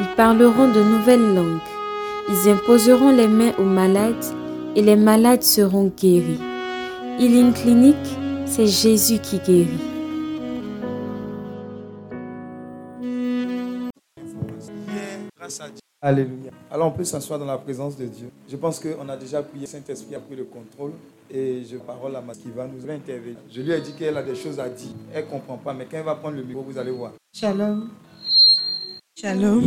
ils parleront de nouvelles langues, ils imposeront les mains aux malades et les malades seront guéris. Healing Clinic, c'est Jésus qui guérit. Alléluia. Alors on peut s'asseoir dans la présence de Dieu. Je pense qu'on a déjà prié, Saint-Esprit a pris le contrôle et je parole à ma qui va nous intervenir. Je lui ai dit qu'elle a des choses à dire. Elle ne comprend pas, mais quand elle va prendre le micro, vous allez voir. Shalom. Shalom.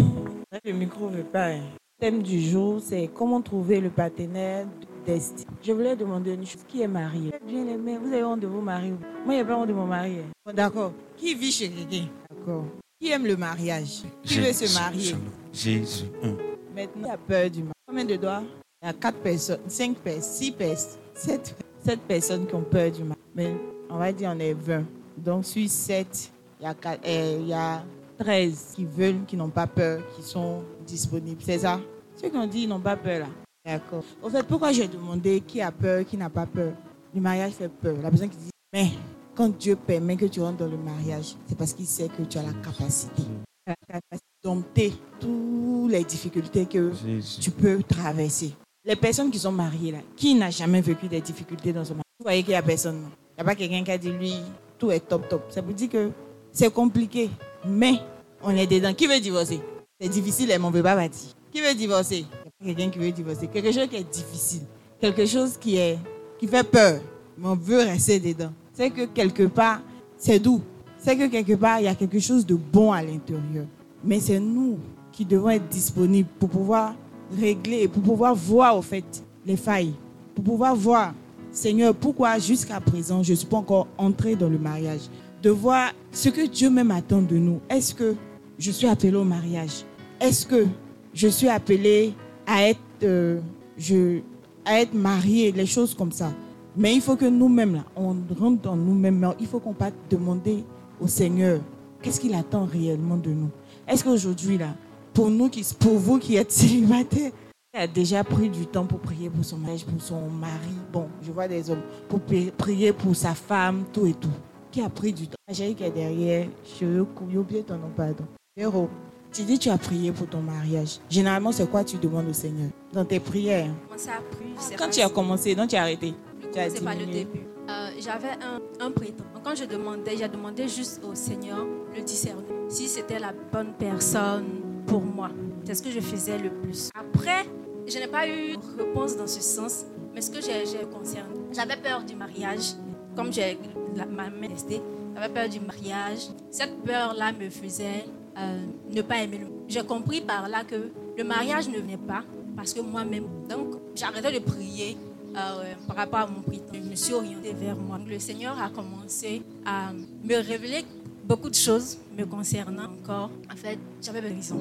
Le micro ne veut pas. hein. Le thème du jour, c'est comment trouver le partenaire destin. Je voulais demander une chose. Qui est marié? Bien aimé, vous avez honte de vos maris Moi, il n'y a pas honte de mon mari. Bon, D'accord. Qui vit chez quelqu'un D'accord. Qui aime le mariage? Qui veut se marier? Jésus. un. Maintenant, il a peur du mariage. Combien de doigts? Il y a 4 personnes, 5 personnes, 6 personnes, 7, 7 personnes qui ont peur du mariage. Mais on va dire on est 20. Donc sur 7, il y a, quatre- euh, il y a 13 qui veulent, qui n'ont pas peur, qui sont disponibles. C'est ça? Ceux qui ont dit ils n'ont pas peur là. D'accord. Au fait, pourquoi j'ai demandé qui a peur, qui n'a pas peur? Le mariage fait peur. La personne qui dit, mais quand Dieu permet que tu rentres dans le mariage, c'est parce qu'il sait que tu as la capacité. La capacité de dompter toutes les difficultés que Jésus. tu peux traverser. Les personnes qui sont mariées là, qui n'a jamais vécu des difficultés dans ce mariage Vous voyez qu'il n'y a personne. non Il n'y a pas quelqu'un qui a dit lui, tout est top top. Ça veut dire que c'est compliqué, mais on est dedans. Qui veut divorcer? C'est difficile, mais on ne veut pas bâtir. Qui veut divorcer? Il a quelqu'un qui veut divorcer. Quelque chose qui est difficile, quelque chose qui, est, qui fait peur, mais on veut rester dedans. C'est que quelque part, c'est doux. C'est que quelque part, il y a quelque chose de bon à l'intérieur. Mais c'est nous qui devons être disponibles pour pouvoir régler pour pouvoir voir au fait les failles. Pour pouvoir voir, Seigneur, pourquoi jusqu'à présent je ne suis pas encore entré dans le mariage. Voir ce que Dieu même attend de nous. Est-ce que je suis appelé au mariage? Est-ce que je suis appelé à être, euh, je, à être marié, les choses comme ça? Mais il faut que nous-mêmes, là, on rentre dans nous-mêmes. Il faut qu'on parte demander au Seigneur qu'est-ce qu'il attend réellement de nous? Est-ce qu'aujourd'hui, là, pour nous, qui, pour vous qui êtes célibataires, il a déjà pris du temps pour prier pour son mariage, pour son mari? Bon, je vois des hommes, pour pri- prier pour sa femme, tout et tout. Qui a pris du temps J'ai qui est derrière, je j'ai oublié ton nom, pardon. Héros, tu dis tu as prié pour ton mariage. Généralement, c'est quoi tu demandes au Seigneur? Dans tes prières à prier. Quand tu as commencé, non, tu as arrêté? C'est pas le début. Euh, J'avais un, un prétend. Donc, Quand je demandais, j'ai demandé juste au Seigneur le discerner. Si c'était la bonne personne pour moi. C'est ce que je faisais le plus. Après, je n'ai pas eu de réponse dans ce sens. Mais ce que j'ai concerné, j'avais peur du mariage. Comme j'ai ma main restée, j'avais peur du mariage. Cette peur-là me faisait euh, ne pas aimer le J'ai compris par là que le mariage ne venait pas parce que moi-même. Donc, j'arrêtais de prier euh, par rapport à mon prix. Je me suis orientée vers moi. Le Seigneur a commencé à me révéler beaucoup de choses me concernant encore. En fait, j'avais raison.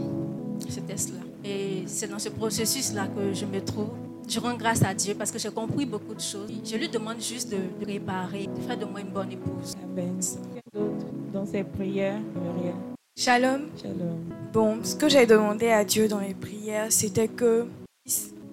C'était cela. Et c'est dans ce processus-là que je me trouve. Je rends grâce à Dieu parce que j'ai compris beaucoup de choses. Je lui demande juste de, de réparer, de faire de moi une bonne épouse. Amen. Dans ses prières, Muriel Shalom. Shalom. Bon, ce que j'ai demandé à Dieu dans les prières, c'était que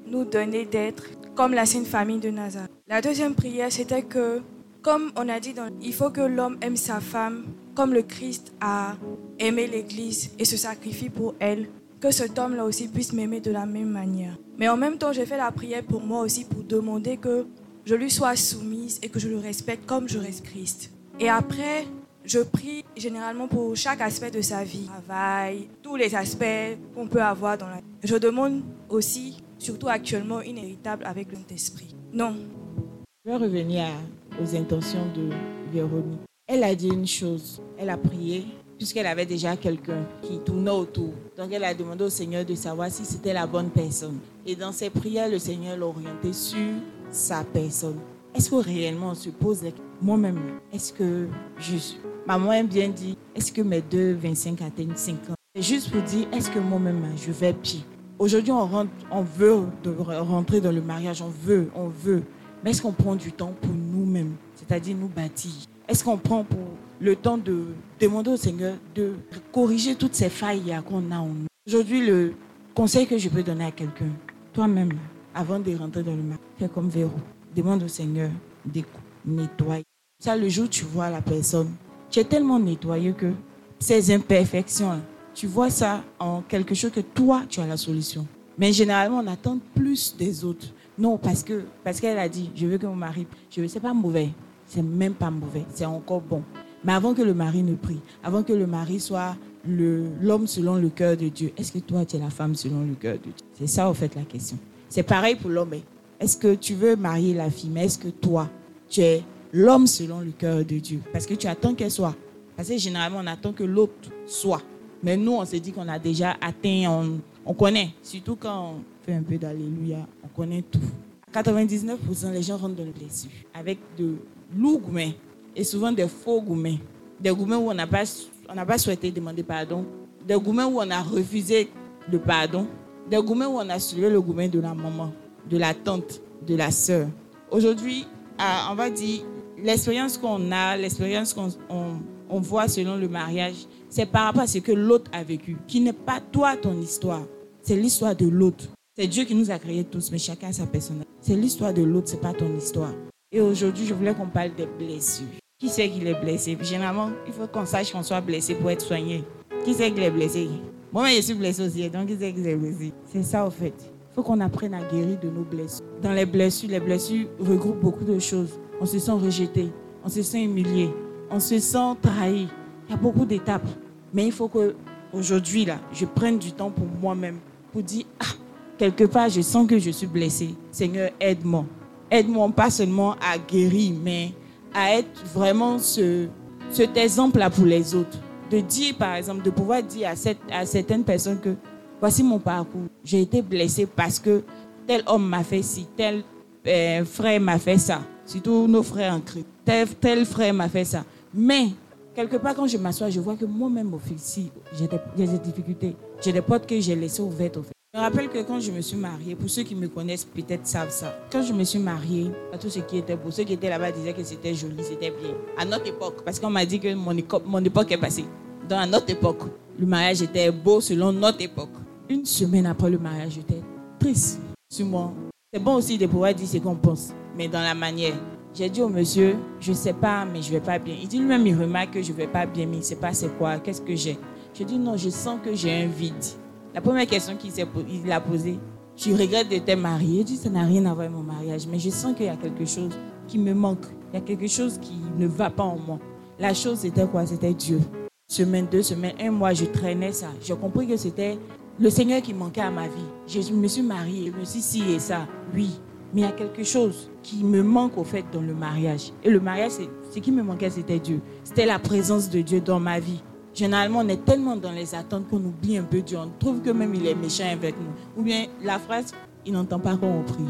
nous donner d'être comme la Sainte Famille de Nazareth. La deuxième prière, c'était que, comme on a dit, dans, il faut que l'homme aime sa femme comme le Christ a aimé l'Église et se sacrifie pour elle, que cet homme-là aussi puisse m'aimer de la même manière. Mais en même temps, j'ai fait la prière pour moi aussi pour demander que je lui sois soumise et que je le respecte comme je reste Christ. Et après, je prie généralement pour chaque aspect de sa vie, travail, tous les aspects qu'on peut avoir dans la vie. Je demande aussi, surtout actuellement, une héritable avec le Saint-Esprit. Non, Je vais revenir aux intentions de Véronique. Elle a dit une chose. Elle a prié puisqu'elle avait déjà quelqu'un qui tournait autour. Donc elle a demandé au Seigneur de savoir si c'était la bonne personne. Et dans ses prières, le Seigneur l'a orienté sur sa personne. Est-ce que réellement on se pose Moi-même, est-ce que suis Maman aime bien dire, est-ce que mes deux 25 atteignent 50 C'est juste pour dire, est-ce que moi-même, je vais pied Aujourd'hui, on, on veut rentrer dans le mariage, on veut, on veut. Mais est-ce qu'on prend du temps pour nous-mêmes, c'est-à-dire nous bâtir? Est-ce qu'on prend pour le temps de demander au Seigneur de corriger toutes ces failles qu'on a en nous Aujourd'hui, le conseil que je peux donner à quelqu'un, toi-même, avant de rentrer dans le mariage, fais comme Véro. Demande au Seigneur d'écouter, nettoie. Ça, le jour où tu vois la personne, tu es tellement nettoyé que ces imperfections, tu vois ça en quelque chose que toi, tu as la solution. Mais généralement, on attend plus des autres. Non, parce que parce qu'elle a dit, je veux que mon mari, je veux, c'est pas mauvais, c'est même pas mauvais, c'est encore bon. Mais avant que le mari ne prie, avant que le mari soit l'homme selon le cœur de Dieu, est-ce que toi, tu es la femme selon le cœur de Dieu? C'est ça, en fait, la question. C'est pareil pour l'homme. Hein. Est-ce que tu veux marier la fille, mais est-ce que toi, tu es l'homme selon le cœur de Dieu? Parce que tu attends qu'elle soit. Parce que généralement, on attend que l'autre soit. Mais nous, on s'est dit qu'on a déjà atteint, on, on, connaît. Surtout quand on fait un peu d'Alléluia, on connaît tout. 99% les gens rentrent dans le blessure avec de loups gourmets et souvent des faux gourmets. Des gourmets où on n'a pas, on pas souhaité demander pardon. Des gourmets où on a refusé le pardon. Des gourmets où on a soulevé le gourmet de la maman, de la tante, de la sœur. Aujourd'hui, ah, on va dire, l'expérience qu'on a, l'expérience qu'on on voit selon le mariage, c'est par rapport à ce que l'autre a vécu, qui n'est pas toi, ton histoire. C'est l'histoire de l'autre. C'est Dieu qui nous a créés tous, mais chacun a sa personnalité. C'est l'histoire de l'autre, c'est pas ton histoire. Et aujourd'hui, je voulais qu'on parle des blessures. Qui c'est qui est blessé? Généralement, il faut qu'on sache qu'on soit blessé pour être soigné. Qui c'est qui est blessé? Moi, je suis blessé aussi, donc qui c'est qui est blessé? C'est ça, au fait. Il faut qu'on apprenne à guérir de nos blessures. Dans les blessures, les blessures regroupent beaucoup de choses. On se sent rejeté, on se sent humilié, on se sent trahi. Il y a beaucoup d'étapes. Mais il faut que aujourd'hui là, je prenne du temps pour moi-même pour dire ah, quelque part je sens que je suis blessé. Seigneur, aide-moi. Aide-moi pas seulement à guérir, mais à être vraiment ce, cet exemple-là pour les autres. De dire, par exemple, de pouvoir dire à, cette, à certaines personnes que voici mon parcours. J'ai été blessé parce que tel homme m'a fait ci, tel euh, frère m'a fait ça. Surtout nos frères en Christ. Tel, frère m'a fait ça. Mais quelque part, quand je m'assois, je vois que moi-même, au fil, j'ai des, difficultés. J'ai des portes que j'ai laissées ouvertes. Au fait. Je me rappelle que quand je me suis mariée, pour ceux qui me connaissent peut-être savent ça, quand je me suis mariée, à tout ce qui était beau, ceux qui étaient là-bas disaient que c'était joli, c'était bien. À notre époque, parce qu'on m'a dit que mon, mon époque est passée. Dans notre époque, le mariage était beau selon notre époque. Une semaine après le mariage, j'étais triste sur moi. C'est bon aussi de pouvoir dire ce qu'on pense, mais dans la manière. J'ai dit au monsieur, je ne sais pas, mais je ne vais pas bien. Il dit lui-même, il remarque que je ne vais pas bien, mais il ne sait pas c'est quoi, qu'est-ce que j'ai. Je dis non, je sens que j'ai un vide. La première question qu'il a posée, tu regrettes de t'être marié? Je dis ça n'a rien à voir avec mon mariage, mais je sens qu'il y a quelque chose qui me manque. Il y a quelque chose qui ne va pas en moi. La chose, c'était quoi? C'était Dieu. Semaine, deux semaines, un mois, je traînais ça. J'ai compris que c'était le Seigneur qui manquait à ma vie. Je me suis mariée, je me suis ci et ça. Oui, mais il y a quelque chose qui me manque au fait dans le mariage. Et le mariage, ce qui me manquait, c'était Dieu. C'était la présence de Dieu dans ma vie. Généralement, on est tellement dans les attentes qu'on oublie un peu Dieu. On trouve que même il est méchant avec nous. Ou bien la phrase, il n'entend pas quand on prie.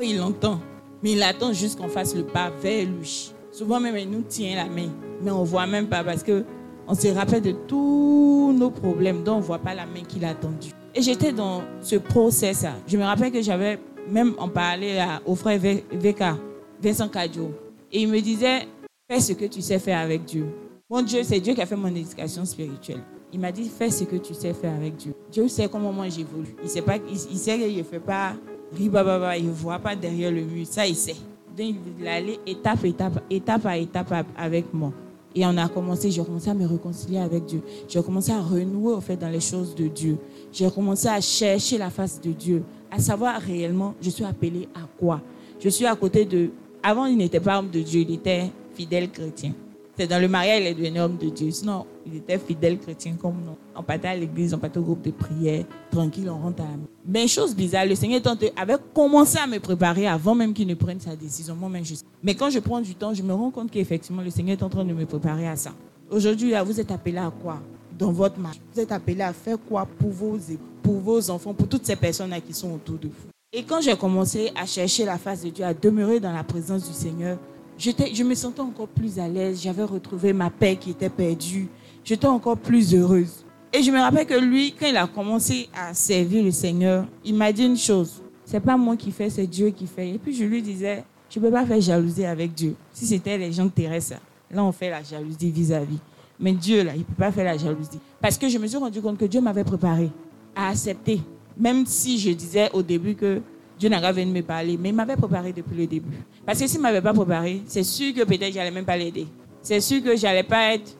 Il l'entend, mais il attend juste qu'on fasse le pas vers lui. Souvent même, il nous tient la main, mais on ne voit même pas parce que on se rappelle de tous nos problèmes, dont on ne voit pas la main qu'il a attendue. Et j'étais dans ce process Je me rappelle que j'avais même en parlé au frère Veka, Vincent Kadjo. Et il me disait, fais ce que tu sais faire avec Dieu. Mon Dieu, c'est Dieu qui a fait mon éducation spirituelle. Il m'a dit, fais ce que tu sais faire avec Dieu. Dieu sait comment moi j'évolue. Il sait pas, il, sait qu'il ne fait pas ribababa, il ne voit pas derrière le mur. Ça, il sait. Donc, il allait étape, étape, étape à étape avec moi. Et on a commencé, j'ai commencé à me réconcilier avec Dieu. J'ai commencé à renouer au fait dans les choses de Dieu. J'ai commencé à chercher la face de Dieu, à savoir réellement, je suis appelé à quoi. Je suis à côté de... Avant, il n'était pas homme de Dieu, il était fidèle chrétien. C'est dans le mariage, il est devenu homme de Dieu. Sinon, il était fidèle chrétien comme nous. On partait à l'église, on partait au groupe de prière, tranquille, on rentre à la maison. Mais chose bizarre, le Seigneur avait commencé à me préparer avant même qu'il ne prenne sa décision. Moi-même, Mais quand je prends du temps, je me rends compte qu'effectivement, le Seigneur est en train de me préparer à ça. Aujourd'hui, vous êtes appelé à quoi? Dans votre mariage Vous êtes appelé à faire quoi pour vos, pour vos enfants, pour toutes ces personnes qui sont autour de vous? Et quand j'ai commencé à chercher la face de Dieu, à demeurer dans la présence du Seigneur, je me sentais encore plus à l'aise. J'avais retrouvé ma paix qui était perdue. J'étais encore plus heureuse. Et je me rappelle que lui, quand il a commencé à servir le Seigneur, il m'a dit une chose. C'est pas moi qui fais, c'est Dieu qui fait. Et puis je lui disais, je peux pas faire jalousie avec Dieu. Si c'était les gens terrestres, là on fait la jalousie vis-à-vis. Mais Dieu, là, il peut pas faire la jalousie. Parce que je me suis rendu compte que Dieu m'avait préparé à accepter. Même si je disais au début que Dieu n'a pas venu me parler, mais il m'avait préparé depuis le début. Parce que s'il ne m'avait pas préparé, c'est sûr que peut-être j'allais même pas l'aider. C'est sûr que j'allais pas être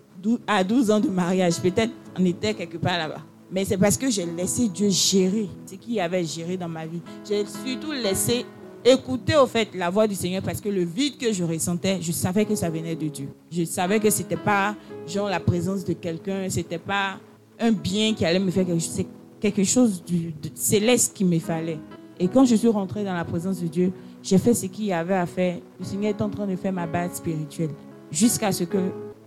à 12 ans de mariage. Peut-être on était quelque part là-bas. Mais c'est parce que j'ai laissé Dieu gérer ce qu'il avait géré dans ma vie. J'ai surtout laissé écouter au fait la voix du Seigneur parce que le vide que je ressentais, je savais que ça venait de Dieu. Je savais que c'était pas genre la présence de quelqu'un, c'était pas un bien qui allait me faire quelque chose, c'est quelque chose de céleste qu'il me fallait. Et quand je suis rentrée dans la présence de Dieu, j'ai fait ce qu'il y avait à faire. Le Seigneur est en train de faire ma base spirituelle jusqu'à ce que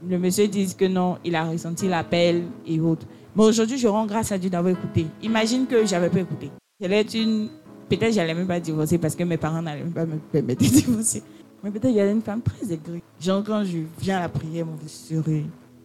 le monsieur dise que non, il a ressenti l'appel et autres. Mais aujourd'hui, je rends grâce à Dieu d'avoir écouté. Imagine que j'avais pas écouté. J'allais être une. Peut-être j'allais même pas divorcer parce que mes parents n'allaient même pas me permettre de divorcer. Mais peut-être j'allais une femme très aigrie. Genre, quand je viens à la prière, mon.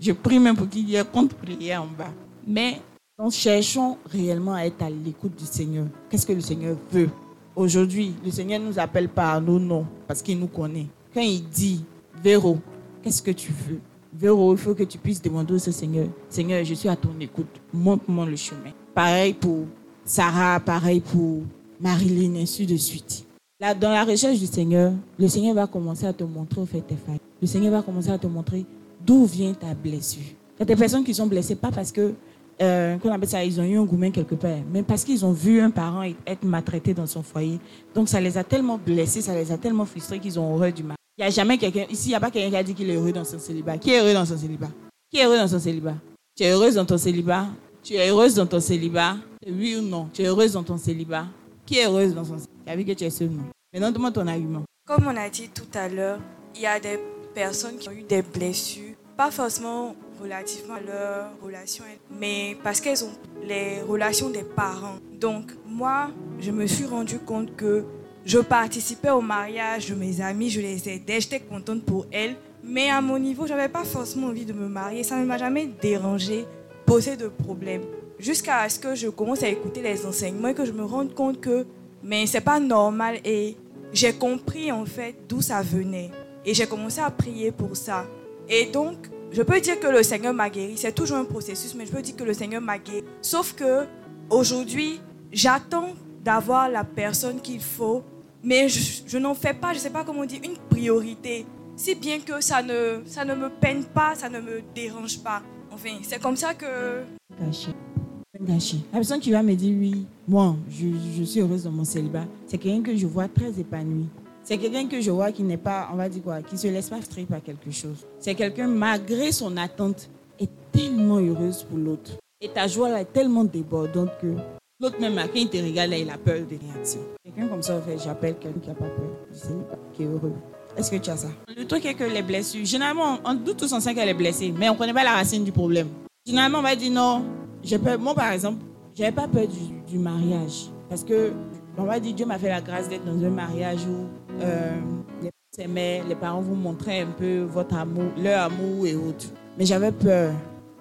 Je prie même pour qu'il y ait contre prière en bas. Mais nous cherchons réellement à être à l'écoute du Seigneur. Qu'est-ce que le Seigneur veut? Aujourd'hui, le Seigneur nous appelle par nos noms parce qu'il nous connaît. Quand il dit, Véro, qu'est-ce que tu veux? Véro, il faut que tu puisses demander au Seigneur, Seigneur, je suis à ton écoute, montre-moi le chemin. Pareil pour Sarah, pareil pour Marilyn, ainsi de suite. Là, dans la recherche du Seigneur, le Seigneur va commencer à te montrer au fait tes failles. Le Seigneur va commencer à te montrer d'où vient ta blessure. Il y a des personnes qui sont blessées pas parce que, euh, qu'on appelle ça, ils ont eu un gourmet quelque part, mais parce qu'ils ont vu un parent être maltraité dans son foyer. Donc ça les a tellement blessés, ça les a tellement frustrés qu'ils ont horreur du mal. Il n'y a jamais quelqu'un, ici, il n'y a pas quelqu'un qui a dit qu'il est heureux dans son célibat. Qui est heureux dans son célibat? Qui est heureux dans son célibat? Tu es heureuse dans ton célibat? Tu es heureuse dans ton célibat? Oui ou non? Tu es heureuse dans ton célibat? Qui est heureuse dans son célibat? Tu as vu que tu es seule, non? Maintenant, demande ton argument. Comme on a dit tout à l'heure, il y a des personnes qui ont eu des blessures, pas forcément relativement à leur relation, mais parce qu'elles ont les relations des parents. Donc, moi, je me suis rendu compte que je participais au mariage de mes amis, je les aidais, j'étais contente pour elles. Mais à mon niveau, je n'avais pas forcément envie de me marier. Ça ne m'a jamais dérangé, posé de problème. Jusqu'à ce que je commence à écouter les enseignements et que je me rende compte que mais c'est pas normal et j'ai compris en fait d'où ça venait et j'ai commencé à prier pour ça. Et donc, je peux dire que le Seigneur m'a guéri. C'est toujours un processus, mais je peux dire que le Seigneur m'a guéri. Sauf que aujourd'hui, j'attends d'avoir la personne qu'il faut mais je, n'en fais pas, je ne sais pas comment dire, une priorité. Si bien que ça ne, ça ne me peine pas, ça ne me dérange pas. Enfin, c'est comme ça que... Gâché. La personne qui va me dire oui, moi, je, je suis heureuse dans mon célibat, c'est quelqu'un que je vois très épanoui. C'est quelqu'un que je vois qui n'est pas, on va dire quoi, qui se laisse pas frustrer par quelque chose. C'est quelqu'un, malgré son attente, est tellement heureuse pour l'autre. Et ta joie est tellement débordante que L'autre même, quand il te regarde, il a peur des réactions. Quelqu'un comme ça, en fait, j'appelle quelqu'un qui n'a pas peur, qui est heureux. Est-ce que tu as ça? Le truc est que les blessures, généralement, on doute tous ensemble qu'elle est blessée, mais on ne connaît pas la racine du problème. Généralement, on va dire non, j'ai peur. Moi, par exemple, j'avais pas peur du, mariage. Parce que, on va dire, Dieu m'a fait la grâce d'être dans un mariage où euh, les parents les parents vous montraient un peu votre amour, leur amour et autres. Mais j'avais peur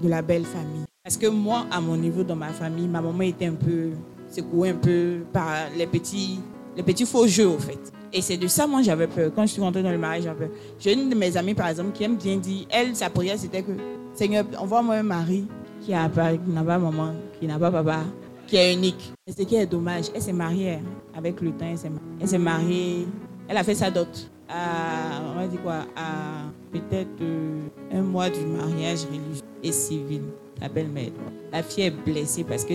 de la belle famille. Parce que moi, à mon niveau, dans ma famille, ma maman était un peu secouée un peu par les petits, les petits faux jeux, au fait. Et c'est de ça, moi, j'avais peur. Quand je suis rentrée dans le mariage, j'avais peur. J'ai une de mes amies, par exemple, qui aime bien dire, elle, sa prière, c'était que, Seigneur, envoie-moi un mari qui n'a pas, pas maman, qui n'a pas papa, qui est unique. Et ce qui est dommage, elle s'est mariée avec le temps, elle s'est mariée, elle a fait sa dot à, on va dire quoi, à peut-être euh, un mois du mariage religieux et civil la belle-mère. La fille est blessée parce que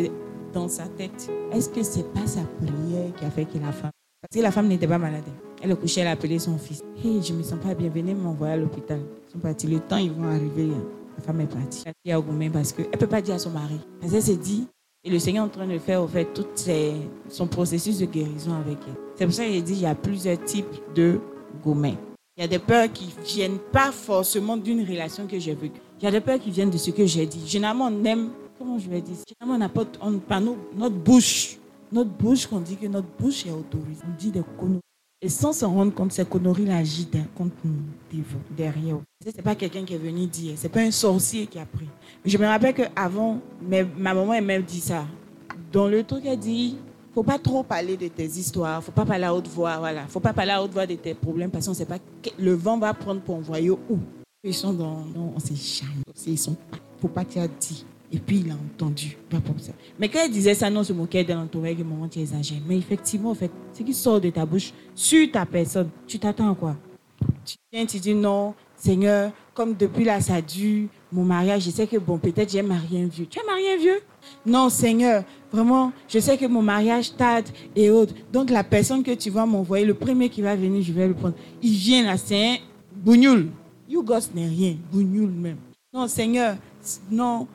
dans sa tête, est-ce que c'est pas sa prière qui a fait que la femme. Parce que la femme n'était pas malade. Elle est couchée, elle a appelé son fils. Hey, je me sens pas bien, venez m'envoyer à l'hôpital. Ils sont partis. Le temps, ils vont arriver. La femme est partie. Elle a gourmet parce qu'elle ne peut pas dire à son mari. elle s'est dit, et le Seigneur est en train de faire, fait, tout son processus de guérison avec elle. C'est pour ça qu'il dit, il y a plusieurs types de gourmets. Il y a des peurs qui ne viennent pas forcément d'une relation que j'ai vécue. Il y a des peurs qui viennent de ce que j'ai dit. Généralement, on aime, comment je vais dire, généralement, on n'a pas, on, notre bouche, notre bouche, qu'on dit que notre bouche est autorisée. On dit des conneries. Et sans s'en rendre compte, c'est conneries agit contre nous, derrière. Ce n'est pas quelqu'un qui est venu dire, ce n'est pas un sorcier qui a pris. Je me rappelle qu'avant, ma maman elle m'a dit ça. Dans le truc, elle dit faut pas trop parler de tes histoires, faut pas parler à haute voix, voilà. Faut pas parler à haute voix de tes problèmes parce qu'on sait pas le vent va prendre pour envoyer où. Ils sont dans, non, on sait jamais. Ils sont pas, faut pas as dit. Et puis il a entendu, pas pour ça. Mais quand elle disait ça, non, se moquait de l'entourage, moment tu exagères. Mais effectivement, en fait, ce qui sort de ta bouche sur ta personne, tu t'attends à quoi? Tu viens, tu dis non, Seigneur, comme depuis là ça dure, mon mariage, je sais que bon, peut-être j'ai marié un vieux. Tu as marié un vieux? Non, Seigneur, vraiment, je sais que mon mariage tarde et autres. Donc la personne que tu vas m'envoyer, le premier qui va venir, je vais le prendre. Il vient là, c'est un bougnoul. You gosse n'est rien, bougnoul même. Non, Seigneur, non.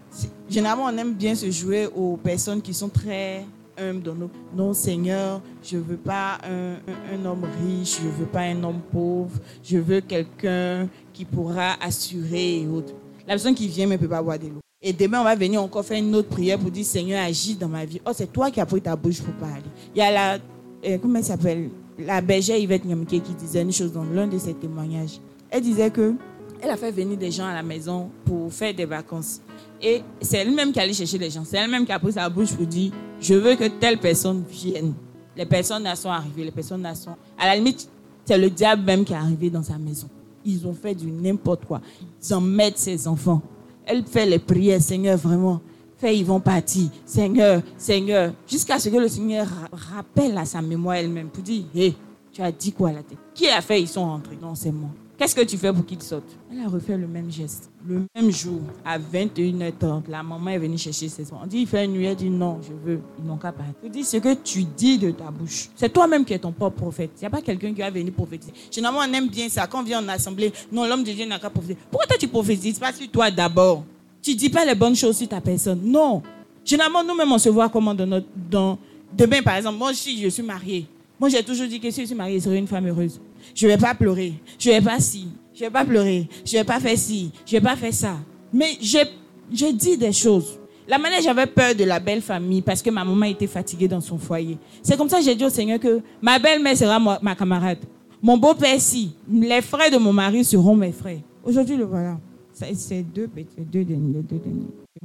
Généralement, on aime bien se jouer aux personnes qui sont très humbles dans nos. Non, Seigneur, je veux pas un, homme riche, je veux pas un homme pauvre, je veux quelqu'un qui pourra assurer et autres. La personne qui vient ne peut pas boire de l'eau. Et demain, on va venir encore faire une autre prière pour dire Seigneur, agis dans ma vie. Oh, c'est toi qui as pris ta bouche pour parler. Il y a la. Euh, comment elle s'appelle? La bergère Yvette Nyamke qui disait une chose dans l'un de ses témoignages. Elle disait que elle a fait venir des gens à la maison pour faire des vacances. Et c'est elle-même qui allait chercher les gens. C'est elle-même qui a pris sa bouche pour dire Je veux que telle personne vienne. Les personnes sont arrivées. Les personnes sont. À la limite, c'est le diable même qui est arrivé dans sa maison. Ils ont fait du n'importe quoi. Ils en mettent ses enfants. Elle fait les prières, Seigneur, vraiment. Fait, ils vont partir. Seigneur, Seigneur. Jusqu'à ce que le Seigneur rappelle à sa mémoire elle-même pour dire Hé, tu as dit quoi à la tête Qui a fait? Ils sont rentrés. Non, c'est moi. Qu'est-ce que tu fais pour qu'il saute Elle a refait le même geste. Le même jour, à 21h30, la maman est venue chercher ses enfants. On dit, il fait une nuit, elle dit non, je veux. Ils n'ont qu'à partir. Tu dis ce que tu dis de ta bouche. C'est toi-même qui es ton propre prophète. Il n'y a pas quelqu'un qui va venir prophétiser. Généralement, on aime bien ça. Quand on vient en assemblée, non, l'homme de Dieu n'a qu'à prophétiser. Pourquoi toi tu prophétises pas sur toi d'abord? Tu dis pas les bonnes choses sur ta personne. Non. Généralement, nous-mêmes, on se voit comment dans notre. Dans... Demain, par exemple, moi, si je suis mariée, moi, j'ai toujours dit que si je suis mariée, je serai une femme heureuse. Je ne vais pas pleurer. Je ne vais pas si. Je ne vais pas pleurer. Je ne vais pas faire ci. Je ne vais pas faire ça. Mais j'ai dit des choses. La manière, j'avais peur de la belle famille parce que ma maman était fatiguée dans son foyer. C'est comme ça que j'ai dit au Seigneur que ma belle-mère sera ma, camarade. Mon beau-père, si. Les frères de mon mari seront mes frères. Aujourd'hui, le voilà. C'est deux, deux les deux derniers.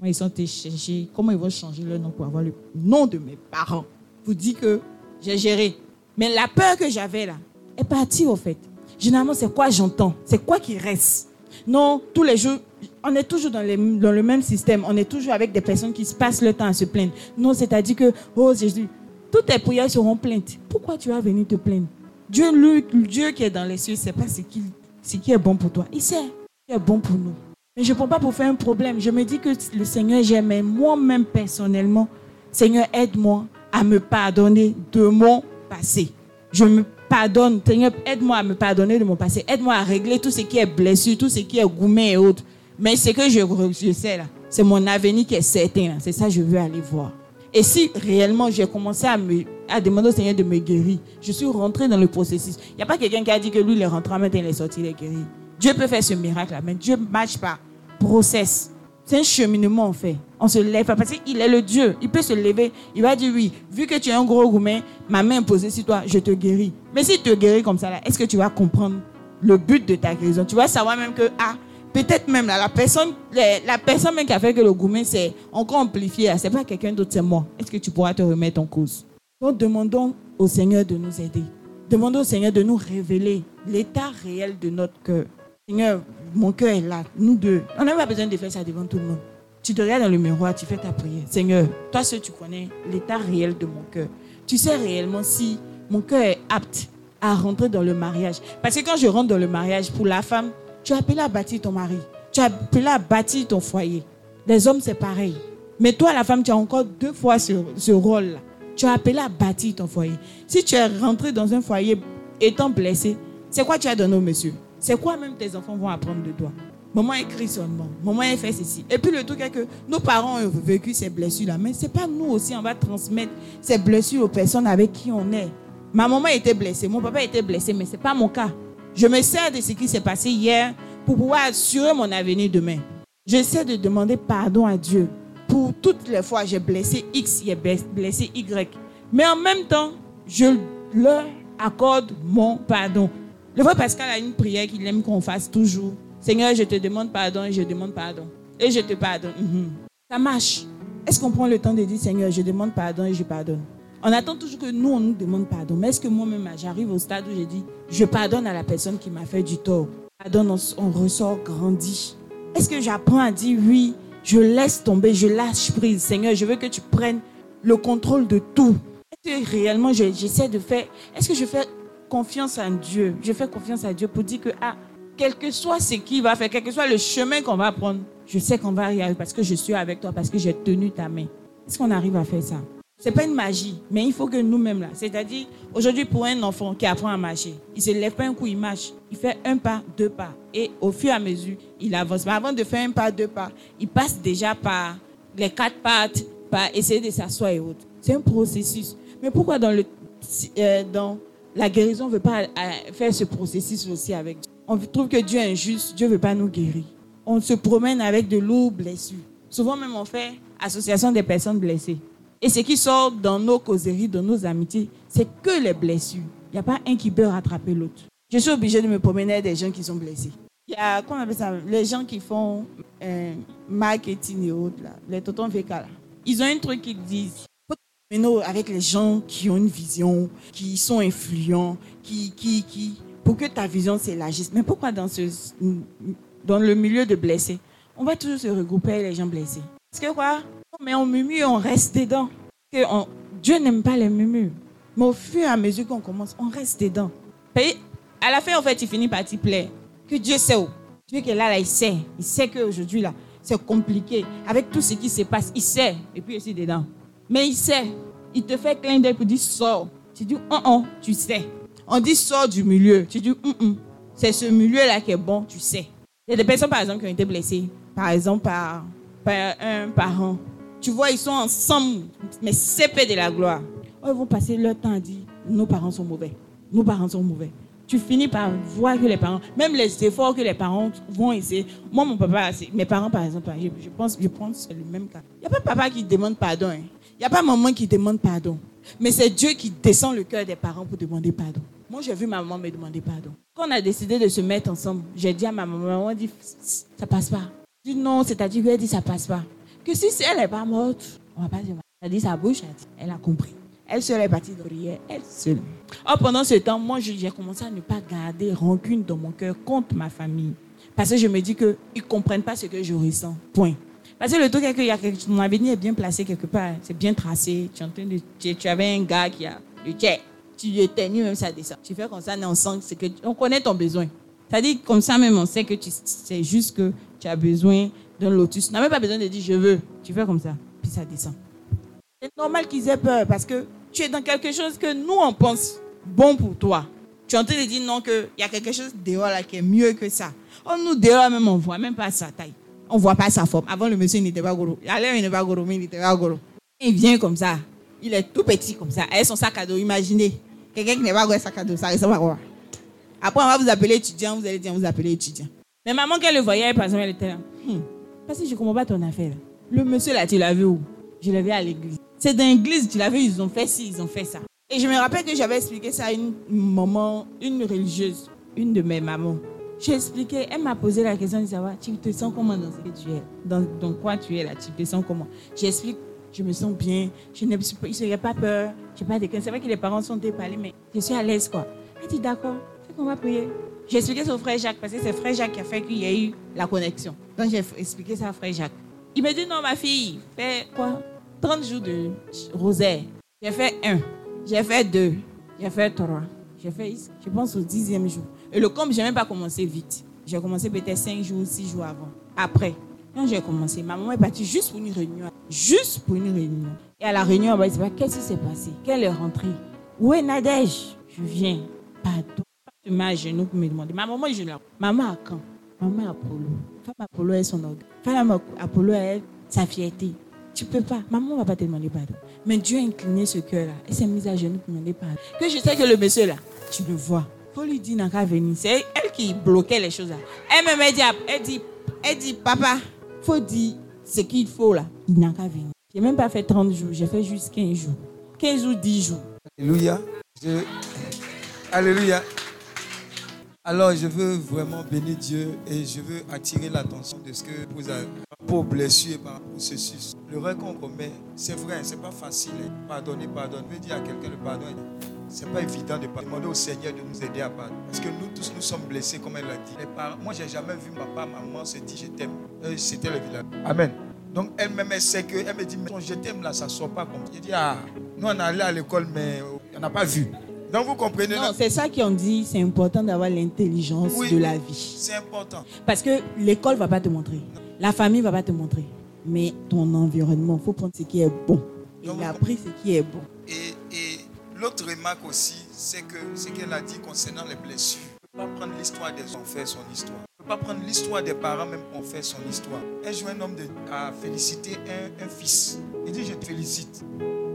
Ils sont chercher comment ils vont changer leur nom pour avoir le nom de mes parents? Vous dites que j'ai géré. Mais la peur que j'avais là, est parti au fait. Généralement, c'est quoi j'entends? C'est quoi qui reste? Non, tous les jours, on est toujours dans, le même système. On est toujours avec des personnes qui se passent le temps à se plaindre. Non, c'est-à-dire que, oh Jésus, toutes tes prières seront plaintes. Pourquoi tu vas venir te plaindre? Dieu, lui, Dieu qui est dans les cieux, ne sait pas ce qui, ce qui est bon pour toi. Il sait ce qui est bon pour nous. Mais je ne prends pas pour faire un problème. Je me dis que le Seigneur, j'aime moi-même personnellement. Seigneur, aide-moi à me pardonner de mon Je me pardonne. Seigneur, aide-moi à me pardonner de mon passé. Aide-moi à régler tout ce qui est blessure, tout ce qui est gourmet et autres. Mais ce que je, je sais là, c'est mon avenir qui est certain. C'est ça que je veux aller voir. Et si réellement j'ai commencé à, demander au Seigneur de me guérir, je suis rentré dans le processus. Il n'y a pas quelqu'un qui a dit que lui, il est rentré, maintenant il est sorti, il est guéri. Dieu peut faire ce miracle-là, mais Dieu ne marche pas. Process. C'est un cheminement, en fait. On se lève parce qu'il est le Dieu. Il peut se lever. Il va dire oui. Vu que tu es un gros gourmet, ma main est posée sur toi, je te guéris. Mais si tu te guéris comme ça, est-ce que tu vas comprendre le but de ta guérison? Tu vas savoir même que, ah, peut-être même là, la personne, la personne même qui a fait que le gourmet c'est encore amplifié, c'est pas quelqu'un d'autre, c'est moi. Est-ce que tu pourras te remettre en cause? Donc demandons au Seigneur de nous aider. Demandons au Seigneur de nous révéler l'état réel de notre cœur. Seigneur, mon cœur est là, nous deux. On n'a pas besoin de faire ça devant tout le monde. Tu te regardes dans le miroir, tu fais ta prière. Seigneur, toi seul tu connais l'état réel de mon cœur. Tu sais réellement si mon cœur est apte à rentrer dans le mariage. Parce que quand je rentre dans le mariage, pour la femme, tu as appelé à bâtir ton mari. Tu as appelé à bâtir ton foyer. Les hommes, c'est pareil. Mais toi, la femme, tu as encore deux fois ce, ce rôle-là. Tu as appelé à bâtir ton foyer. Si tu es rentré dans un foyer étant blessé, c'est quoi tu as donné au monsieur? C'est quoi même tes enfants vont apprendre de toi? Maman écrit seulement. Maman a fait ceci. Et puis le truc est que nos parents ont vécu ces blessures-là. Mais ce n'est pas nous aussi, on va transmettre ces blessures aux personnes avec qui on est. Ma maman était blessée, mon papa était blessé, mais ce n'est pas mon cas. Je me sers de ce qui s'est passé hier pour pouvoir assurer mon avenir demain. J'essaie de demander pardon à Dieu pour toutes les fois j'ai blessé X, j'ai blessé Y. Mais en même temps, je leur accorde mon pardon. Le vrai Pascal a une prière qu'il aime qu'on fasse toujours. Seigneur, je te demande pardon et je demande pardon. Et je te pardonne. Mhm. Ça marche. Est-ce qu'on prend le temps de dire, Seigneur, je demande pardon et je pardonne? On attend toujours que nous, on nous demande pardon. Mais est-ce que moi-même, j'arrive au stade où je dis, je pardonne à la personne qui m'a fait du tort? Pardonne, on, ressort grandi. Est-ce que j'apprends à dire, oui, je laisse tomber, je lâche prise. Seigneur, je veux que tu prennes le contrôle de tout. Est-ce que réellement, j'essaie de faire, est-ce que je fais confiance en Dieu Je fais confiance à Dieu pour dire que, ah, quel que soit ce qu'il va faire, quel que soit le chemin qu'on va prendre, je sais qu'on va y arriver parce que je suis avec toi, parce que j'ai tenu ta main. Est-ce qu'on arrive à faire ça? C'est pas une magie, mais il faut que nous-mêmes là, c'est-à-dire aujourd'hui pour un enfant qui apprend à marcher, il se lève pas un coup, il marche, il fait un pas, deux pas, et au fur et à mesure, il avance. Mais avant de faire un pas, deux pas, il passe déjà par les quatre pattes, par essayer de s'asseoir et autres. C'est un processus. Mais pourquoi dans le euh, dans la guérison, on ne veut pas euh, faire ce processus aussi avec Dieu On trouve que Dieu est injuste, Dieu ne veut pas nous guérir on se promène avec de lourdes blessures. Souvent même on fait association des personnes blessées. Et ce qui sort dans nos causeries, dans nos amitiés, c'est que les blessures. Il n'y a pas un qui peut rattraper l'autre. Je suis obligée de me promener avec des gens qui sont blessés. Il y a, comment on appelle ça, les gens qui font euh, marketing et autres, là, les totons VK, là. Ils ont un truc qu'ils disent. Mais non, avec les gens qui ont une vision, qui sont influents, qui, qui, qui, pour que ta vision s'élargisse. Mais pourquoi dans ce dans le milieu de blessés, on va toujours se regrouper avec les gens blessés? Parce que quoi? Mais on murmure, on reste dedans. Que Dieu n'aime pas les murmures. Mais au fur et à mesure qu'on commence, on reste dedans. Et à la fin, en fait, il finit par t'y plaire. Que Dieu sait où. Dieu qui est là, là, il sait. Il sait qu'aujourd'hui, là, c'est compliqué. Avec tout ce qui se passe, il sait. Et puis, il est dedans. Mais il sait. Il te fait clin d'œil pour dire sors. Tu dis, oh, oh, tu sais. On dit sors du milieu. Tu dis, hum, hum. C'est ce milieu-là qui est bon, tu sais. Il y a des personnes, par exemple, qui ont été blessées, par exemple, par, un parent. Tu vois, ils sont ensemble, mais c'est de la gloire. Oh, ils vont passer leur temps à dire, nos parents sont mauvais. Nos parents sont mauvais. Tu finis par voir que les parents, même les efforts que les parents vont essayer. Moi, mon papa, mes parents, par exemple, je, pense, je pense c'est le même cas. Il n'y a pas papa qui demande pardon. Hein. Il n'y a pas maman qui demande pardon. Mais c'est Dieu qui descend le cœur des parents pour demander pardon. Moi, j'ai vu ma maman me demander pardon. Quand on a décidé de se mettre ensemble, j'ai dit à ma maman, maman dit, ça passe pas. Je dis non, c'est-à-dire qu'elle dit, ça passe pas. Que si elle n'est pas morte, on va pas dire. Elle a dit sa bouche, elle a compris. Elle est partie prière, elle seule. Or, pendant ce temps, moi, j'ai commencé à ne pas garder rancune dans mon cœur contre ma famille. Parce que je me dis qu'ils ne comprennent pas ce que je ressens. Point. Parce que le truc est que y a quelque, mon avenir est bien placé quelque part. C'est bien tracé. Tu, de, tu, avais un gars qui a le check tu éternues, même ça descend. Tu fais comme ça, on sent que on connaît ton besoin. C'est-à-dire, comme ça même, on sait que c'est juste que tu as besoin d'un lotus. Tu n'as même pas besoin de dire je veux. Tu fais comme ça, puis ça descend. C'est normal qu'ils aient peur parce que tu es dans quelque chose que nous, on pense bon pour toi. Tu es en train de dire non, qu'il y a quelque chose dehors là qui est mieux que ça. Oh, nous, dehors même, on voit même pas sa taille. On ne voit pas sa forme. Avant, le monsieur n'était pas gros. Alors, il n'était pas gros, mais il n'était pas gros. Il vient comme ça. Il est tout petit comme ça. Avec son sac à dos, imaginez. Quelqu'un qui n'est pas un sac à dos, ça ressemble à quoi? Après, on va vous appeler étudiant, vous allez dire, vous appelez étudiant. Mais maman, quand elle le voyait, par exemple, elle était là. Hmm, parce que je ne comprends pas ton affaire. Le monsieur là, tu l'as vu où? Je l'ai vu à l'église. C'est dans l'église, tu l'as vu, ils ont fait ci, ils ont fait ça. Et je me rappelle que j'avais expliqué ça à une maman, une religieuse, une de mes mamans. J'ai expliqué, elle m'a posé la question de savoir, tu te sens comment dans ce que tu es? Dans, quoi tu es là? Tu te sens comment? J'explique je me sens bien, je n'ai pas peur, je n'ai pas de C'est vrai que les parents sont dépalés, mais je suis à l'aise, quoi. Elle dit, d'accord, c'est qu'on va prier. J'ai expliqué ça au frère Jacques, parce que c'est frère Jacques qui a fait qu'il y a eu la connexion. Donc j'ai expliqué ça au frère Jacques. Il me dit, non, ma fille, fais quoi? 30 jours de rosaire. J'ai fait un, j'ai fait deux, j'ai fait trois. J'ai fait, je pense, au dixième jour. Et le comble, je n'ai même pas commencé vite. J'ai commencé peut-être cinq jours, six jours avant. Après, quand j'ai commencé, ma maman est partie juste pour une réunion. Juste pour une réunion. Et à la réunion, elle m'a dit, qu'est-ce qui s'est passé? Quelle est rentrée? Où est Nadège? Je viens. Pardon. Je mets à genoux pour me demander. Ma maman, je la. Maman à quand? Maman Apollo. Femme Apollo est son orgueil. Femme Apollo est sa fierté. Tu peux pas. Maman ne va pas te demander pardon. Mais Dieu a incliné ce cœur-là. Et s'est mise à genoux pour me demander pardon. Que je sais que le monsieur là, tu le vois. Lui dire n'a. C'est elle qui bloquait les choses. Elle me dit, elle dit, elle dit, papa, faut dire ce qu'il faut là. Il n'a qu'à venir. Je n'ai même pas fait 30 jours, j'ai fait juste 15 jours. 15 ou 10 jours. Alléluia. Alléluia. Alors, je veux vraiment bénir Dieu et je veux attirer l'attention de ce que vous avez pour blessure par processus. Le rêve qu'on commet, c'est vrai, c'est pas facile. Pardonner, pardonner. Je veux dire à quelqu'un le pardon. C'est pas évident de demander au Seigneur de nous aider à pardonner. Parce que nous tous, nous sommes blessés, comme elle l'a dit. Les parents, moi, j'ai jamais vu papa, maman se dire je t'aime. Euh, c'était le village. Amen. Donc elle-même, elle sait que, elle me dit, mais je t'aime là, ça ne sort pas comme. Je dis, ah, nous on est allé à l'école, mais on n'a pas vu. Donc vous comprenez Non, c'est ça qu'on dit, c'est important d'avoir l'intelligence de la vie. C'est important. Parce que l'école ne va pas te montrer. La famille ne va pas te montrer. Mais ton environnement, il faut prendre ce qui est bon. Et il a pris ce qui est bon. Et l'autre remarque aussi, c'est que ce qu'elle a dit concernant les blessures. On ne peut pas prendre l'histoire des enfants son histoire. On ne peut pas prendre l'histoire des parents même pour faire son histoire. Un jour, un homme de, a félicité un, un fils. Il dit, je te félicite.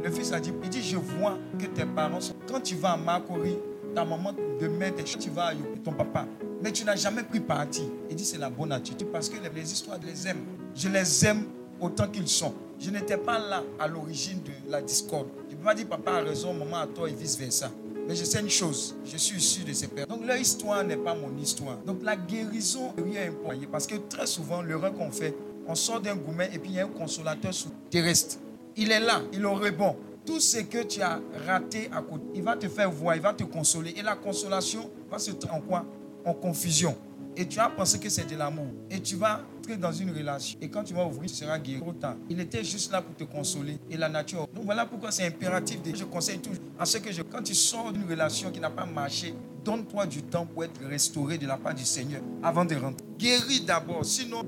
Le fils a dit, il dit, je vois que tes parents, sont... quand tu vas à Makori, ta maman demain, tu vas à ton papa. Mais tu n'as jamais pris parti. Il dit, c'est la bonne attitude parce que les histoires, je les aime. Je les aime autant qu'ils sont. Je n'étais pas là à l'origine de la discorde. Je ne peux pas dire papa a raison, maman a tort et vice-versa. Mais je sais une chose, je suis issu de ces pères. Donc leur histoire n'est pas mon histoire. Donc la guérison est important. Parce que très souvent, l'erreur qu'on fait, on sort d'un gourmet et puis il y a un consolateur terrestre. Il est là, il aurait bon. Tout ce que tu as raté à côté, il va te faire voir, il va te consoler. Et la consolation va se en quoi? En confusion. Et tu as pensé que c'est de l'amour. Et tu vas entrer dans une relation. Et quand tu vas ouvrir, tu seras guéri. Autant. Il était juste là pour te consoler. Et la nature. Donc voilà pourquoi c'est impératif. De... Je conseille toujours à ce que je, quand tu sors d'une relation qui n'a pas marché, donne-toi du temps pour être restauré de la part du Seigneur avant de rentrer. Guéris d'abord. Sinon,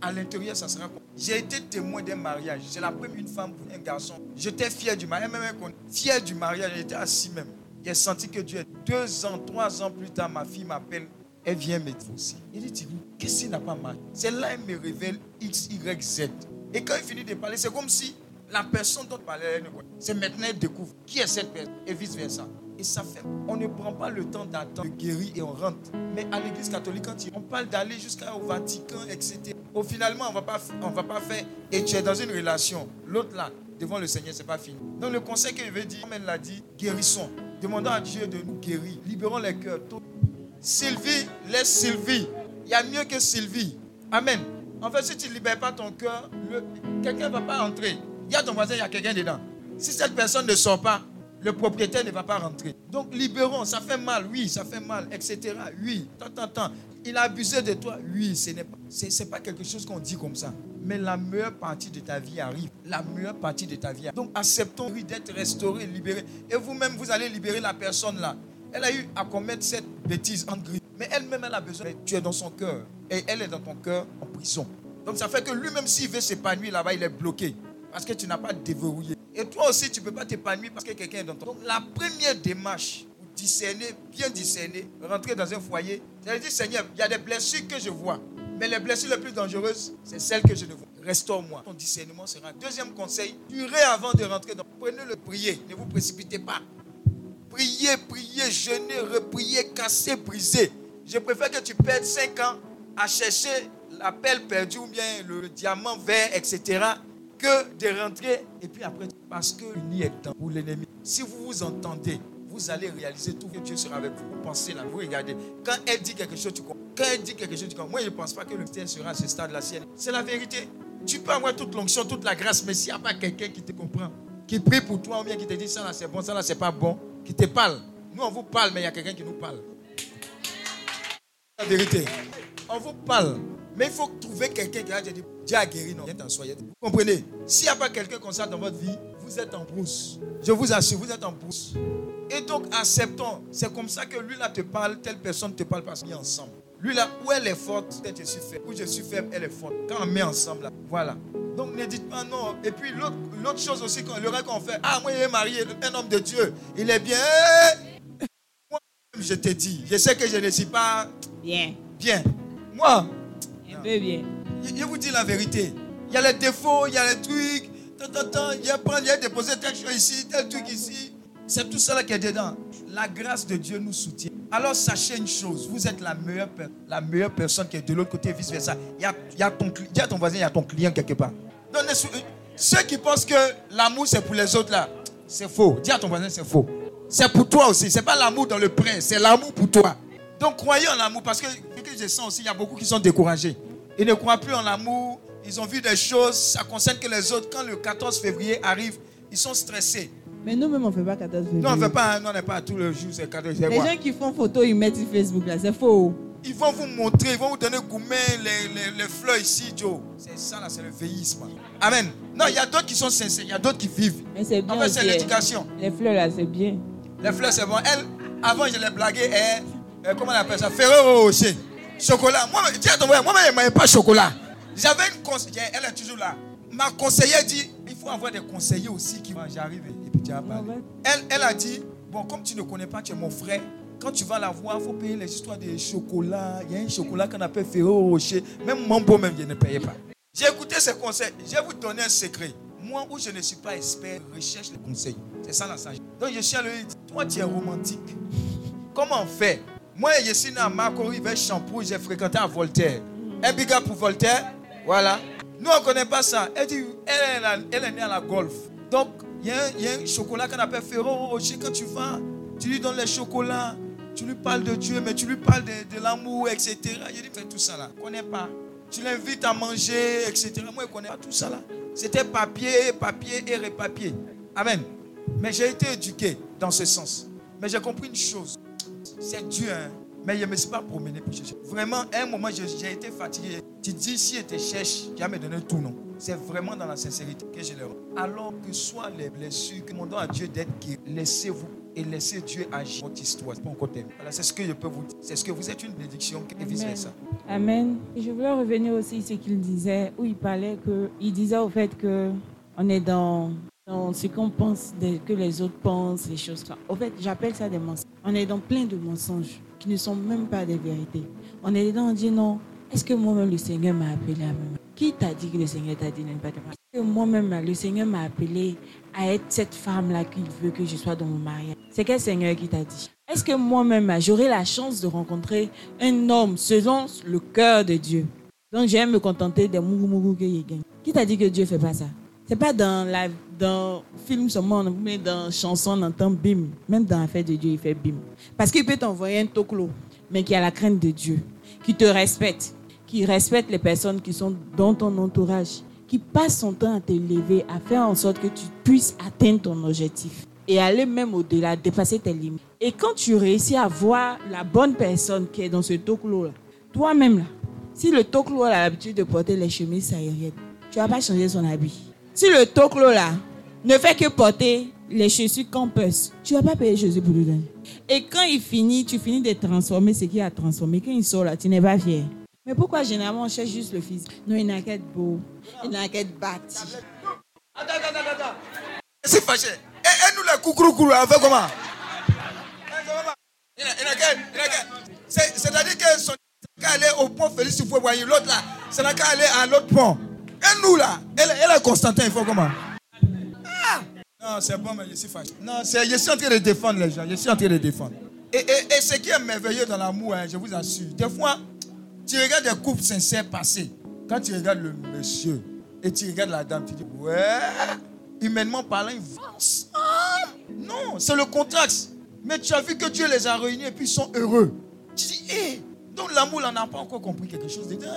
à l'intérieur, ça sera J'ai été témoin d'un mariage. C'est la première une femme pour un garçon. J'étais fier du mariage. Même fier du mariage, j'étais assis même. J'ai senti que Dieu, deux ans, trois ans plus tard, ma fille m'appelle. Elle vient me aussi. Il dit, qu'est-ce qui n'a pas marché C'est là qu'elle me révèle X, Y, Z. Et quand il finit de parler, c'est comme si la personne dont parlait, c'est maintenant elle découvre qui est cette personne et vice-versa. Et ça fait, on ne prend pas le temps d'attendre de guérir et on rentre. Mais à l'église catholique, quand on parle d'aller jusqu'au Vatican, etc., au finalement, on ne va pas faire, et tu es dans une relation. L'autre là, devant le Seigneur, ce n'est pas fini. Donc le conseil que je veux dire, elle l'a dit, guérissons. Demandons à Dieu de nous guérir. Libérons les cœurs. Sylvie, laisse Sylvie. Il y a mieux que Sylvie. Amen. En fait, si tu ne libères pas ton cœur, quelqu'un ne va pas entrer. Il y a ton voisin, il y a quelqu'un dedans. Si cette personne ne sort pas, le propriétaire ne va pas rentrer. Donc libérons, ça fait mal, oui, ça fait mal, etc. Oui, tant, tant, tant. Il a abusé de toi, oui, ce n'est pas, pas quelque chose qu'on dit comme ça. Mais la meilleure partie de ta vie arrive. La meilleure partie de ta vie arrive. Donc acceptons oui, d'être restauré, libéré. Et vous-même, vous allez libérer la personne là. Elle a eu à commettre cette bêtise en gris. Mais elle-même, elle a besoin. Tu es dans son cœur. Et elle est dans ton cœur en prison. Donc ça fait que lui-même, s'il veut s'épanouir là-bas, il est bloqué. Parce que tu n'as pas déverrouillé. Et toi aussi, tu ne peux pas t'épanouir parce que quelqu'un est dans ton. Donc la première démarche, pour discerner, bien discerner, rentrer dans un foyer, c'est dire Seigneur, il y a des blessures que je vois. Mais les blessures les plus dangereuses, c'est celles que je ne vois. Restaure-moi. Ton discernement sera. Deuxième conseil, durez avant de rentrer. dans Prenez-le, prier. Ne vous précipitez pas. Priez, priez, jeûnez, repriez, cassez, brisez. Je préfère que tu perdes 5 ans à chercher la pelle perdue ou bien le diamant vert, etc que de rentrer et puis après, parce que n'y est temps pour l'ennemi. Si vous vous entendez, vous allez réaliser tout que Dieu sera avec vous. Vous pensez là, vous regardez. Quand elle dit quelque chose, tu comprends. Quand elle dit quelque chose, tu comprends. Moi, je ne pense pas que le Seigneur sera à ce stade la sienne. C'est la vérité. Tu peux avoir toute l'onction, toute la grâce, mais s'il n'y a pas quelqu'un qui te comprend, qui prie pour toi ou bien qui te dit ça là c'est bon, ça là c'est pas bon, qui te parle. Nous on vous parle, mais il y a quelqu'un qui nous parle. La vérité. On vous parle, mais il faut trouver quelqu'un qui a dit Dieu a guéri, non, Vous comprenez? S'il n'y a pas quelqu'un comme ça dans votre vie, vous êtes en brousse. Je vous assure, vous êtes en brousse. Et donc, acceptons. C'est comme ça que lui là te parle, telle personne te parle parce qu'on est ensemble. Lui là, où elle est forte, peut-être je suis faible. Où je suis faible, elle est forte. Quand on met ensemble là, voilà. Donc ne dites pas non. Et puis l'autre chose aussi, le rêve qu'on fait, ah moi il est marié, un homme de Dieu, il est bien. Moi, je te dis, je sais que je ne suis pas bien. Bien. Moi, un peu bien. Je vous dis la vérité. Il y a les défauts, il y a les trucs. Il y a prendre, il y a déposé tel chose ici, tel truc ici. C'est tout ça qui est dedans. La grâce de Dieu nous soutient. Alors sachez une chose, vous êtes la meilleure, la meilleure personne qui est de l'autre côté, vice-versa. Il y a, ton, dis à ton voisin, il y a ton client quelque part. Donc, ceux qui pensent que l'amour c'est pour les autres là, c'est faux. Dis à ton voisin, c'est faux. C'est pour toi aussi. C'est pas l'amour dans le prince, c'est l'amour pour toi. Donc croyez en l'amour parce que, que je sens aussi, il y a beaucoup qui sont découragés. Ils ne croient plus en l'amour. Ils ont vu des choses, ça concerne que les autres. Quand le 14 février arrive, ils sont stressés. Mais nous-mêmes, on ne fait pas 14 février. Non, on ne fait pas, non, on pas tous les jours, c'est 14 février. Les gens qui font photo, ils mettent sur Facebook, là, c'est faux. Ils vont vous montrer, ils vont vous donner gourmet, les, les, les fleurs ici, Joe. C'est ça, là, c'est le véhisme. Amen. Non, il y a d'autres qui sont sincères, il y a d'autres qui vivent. Mais c'est bien. En fait, c'est l'éducation. Les fleurs, là, c'est bien. Les fleurs, c'est bon. Elle, avant, je l'ai blagué, elle, euh, comment on appelle ça? Ferrero Rocher. Chocolat. Moi, moi, moi, je ne pas chocolat. J'avais une conseillère, elle est toujours là. Ma conseillère dit, faut avoir des conseillers aussi qui vont. J'arrive et puis tu as parlé. Elle, elle a dit, bon, comme tu ne connais pas, tu es mon frère. Quand tu vas la voir, il faut payer les histoires de chocolat. Il y a un chocolat qu'on appelle Ferrero Rocher. Même mon beau même, je ne payais pas. J'ai écouté ses conseils. Je vais vous donner un secret. Moi, où je ne suis pas expert, je recherche les conseils. C'est ça la sagesse. Donc je suis à lui toi tu es romantique. Comment fait Moi, je suis né à Marco River Champoux, j'ai fréquenté à Voltaire. Un big pour Voltaire. Voilà. Nous, on ne connaît pas ça. Elle elle, elle, est née à la golf. Donc, il y, a un chocolat qu'on appelle Ferrero Rocher. Quand tu vas, tu lui donnes les chocolats, tu lui parles de Dieu, mais tu lui parles de, l'amour, etc. Il dit, fais tout ça là. Ne connais pas. Tu l'invites à manger, etc. Moi, je ne connais pas tout ça là. C'était papier, papier et repapier. Amen. Mais j'ai été éduqué dans ce sens. Mais j'ai compris une chose. C'est Dieu, hein. Mais je ne me suis pas promené pour chercher. Vraiment, à un moment, j'ai été fatigué. Tu dis, si je te cherche, tu vas me donner tout, non. C'est vraiment dans la sincérité que je le rends. Alors que soit les blessures, que mon don à Dieu d'être qui laissez-vous et laissez Dieu agir votre histoire. Pas encore Voilà, c'est ce que je peux vous dire. C'est ce que vous êtes une bénédiction et vice versa. Amen. Et je voulais revenir aussi à ce qu'il disait, où il parlait que, il disait au fait que on est dans dans ce qu'on pense, que les autres pensent, les choses. Au fait, j'appelle ça des mensonges. On est dans plein de mensonges qui ne sont même pas des vérités. On est dedans, on dit non. Est-ce que moi-même le Seigneur m'a appelé à me Qui t'a dit que le Seigneur t'a dit ne pas te Est-ce que moi-même le Seigneur m'a appelé à être cette femme-là qu'il veut que je sois dans mon mariage? C'est quel Seigneur qui t'a dit? Est-ce que moi-même j'aurai la chance de rencontrer un homme selon le cœur de Dieu? Donc j'aime me contenter des mougou que. Qui t'a dit que Dieu fait pas ça? C'est pas dans la dans film seulement, mais dans chanson, on entend bim. Même dans l'affaire de Dieu, il fait bim. Parce qu'il peut t'envoyer un toclo, mais qui a la crainte de Dieu, qui te respecte, qui respecte les personnes qui sont dans ton entourage, qui passe son temps à t'élever, à faire en sorte que tu puisses atteindre ton objectif et aller même au-delà, dépasser tes limites. Et quand tu réussis à voir la bonne personne qui est dans ce toclo-là, toi-même là, si le toclo a l'habitude de porter les chemises aériennes, tu vas pas changer son habit. Si le toclo là ne fait que porter les chaussures campus, tu ne vas pas payer Jésus pour lui donner. Et quand il finit, tu finis de transformer ce qu'il a transformé. Quand il sort là, tu n'es pas fier. Mais pourquoi généralement on cherche juste le physique Non, il n'a qu'à être beau, il n'a qu'à être bâti. Attends, attends, attends. C'est fâché. Et, et nous les coucou, on fait comment? C'est-à-dire que son qu'à aller au pont Félix, il faut voir l'autre là. C'est n'a qu'à aller à l'autre pont. Et nous là, elle, elle est Constantin, il faut comment? Non, c'est bon, mais je suis fâché. Non, je suis en train de défendre les gens. Je suis en train de défendre. Et, et, et ce qui est merveilleux dans l'amour, hein, je vous assure, des fois, tu regardes des couples sincères passer. Quand tu regardes le monsieur et tu regardes la dame, tu dis, ouais, humainement parlant, ils vont. Non, c'est le contraste. Mais tu as vu que Dieu les a réunis et puis ils sont heureux. Tu dis, hé, donc l'amour, on n'a pas encore compris quelque chose dedans.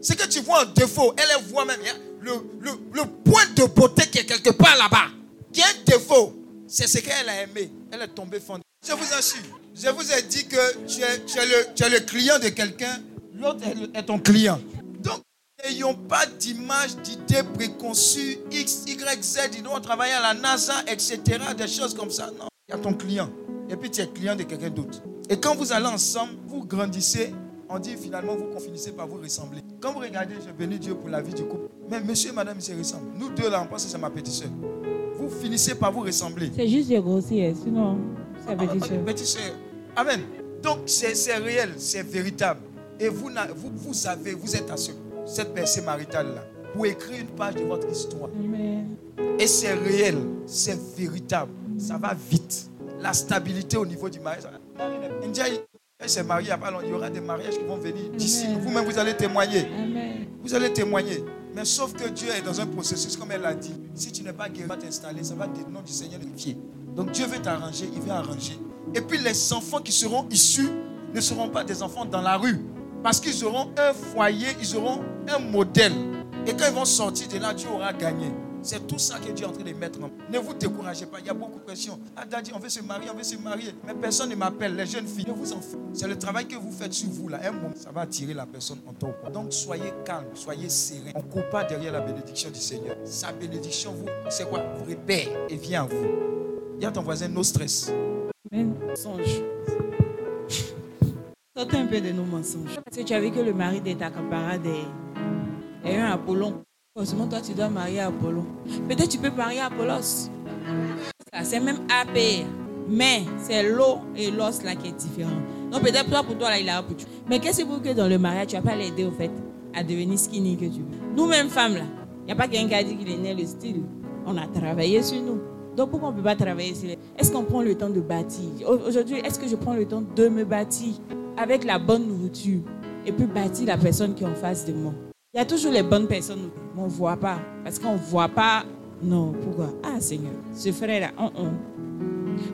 C'est que tu vois un défaut, elle voit même hein, le, le, le point de beauté qui est quelque part là-bas qui est défaut, c'est ce qu'elle a aimé. Elle est tombée fondée. Je vous assure, je vous ai dit que tu es, le, le, client de quelqu'un, l'autre est, ton client. Donc, n'ayons pas d'image, d'idées préconçues, X, Y, Z, ils doivent travailler à la NASA, etc., des choses comme ça. Non, il y a ton client. Et puis tu es client de quelqu'un d'autre. Et quand vous allez ensemble, vous grandissez, on dit finalement, vous finissez par vous ressembler. Quand vous regardez, je bénis Dieu pour la vie du couple. Mais monsieur et madame, ils se ressemblent. Nous deux là, on pense que c'est ma petite soeur vous finissez par vous ressembler. C'est juste de grossir, sinon, c'est petit soeur. Amen. Donc, c'est réel, c'est véritable. Et vous, vous, vous savez, vous êtes à cette personne maritale-là pour écrire une page de votre histoire. Amen. Et c'est réel, c'est véritable. Ça va vite. La stabilité au niveau du mariage. India, s'est mariée il y a pas longtemps. Il y aura des mariages qui vont venir d'ici. Vous-même, vous allez témoigner. Amen. Vous allez témoigner. Mais sauf que Dieu est dans un processus, comme elle l'a dit. Si tu n'es pas guéri, va t'installer, ça va te nom du Seigneur vérifier. Donc Dieu veut t'arranger, il veut arranger. Et puis les enfants qui seront issus ne seront pas des enfants dans la rue. Parce qu'ils auront un foyer, ils auront un modèle. Et quand ils vont sortir de là, Dieu aura gagné. C'est tout ça que Dieu est en train de mettre en Ne vous découragez pas, il y a beaucoup de pression. Ah, Daddy, on veut se marier, on veut se marier. Mais personne ne m'appelle, les jeunes filles. Ne vous en faites. C'est le travail que vous faites sur vous là. Un moment, ça va attirer la personne en temps. Donc soyez calme, soyez serein. On ne court pas derrière la bénédiction du Seigneur. Sa bénédiction, vous, c'est quoi? Vous répère et vient à vous. Il y a ton voisin, no stress. Même songe. Sortez un peu de nos mensonges. Parce que tu as vu que le mari de ta camarade est, un Apollon. Forcément, toi, tu dois marier Apollon. Peut-être tu peux marier Apollos. C'est même AP. Mais c'est l'eau et l'os là qui est différent. Donc peut-être toi, pour toi, là, il a un peu. Mais qu'est-ce que que dans le mariage, tu vas pas l'aider au fait à devenir skinny que tu veux? Nous-mêmes, femmes, là, il n'y a pas quelqu'un qui a dit qu'il est né le style. On a travaillé sur nous. Donc pourquoi on ne peut pas travailler sur les... Est-ce qu'on prend le temps de bâtir? Aujourd'hui, est-ce que je prends le temps de me bâtir avec la bonne nourriture et puis bâtir la personne qui est en face de moi? Il y a toujours les bonnes personnes, mais on ne voit pas. Parce qu'on ne voit pas. Non, pourquoi? Ah Seigneur, ce frère-là, on, on.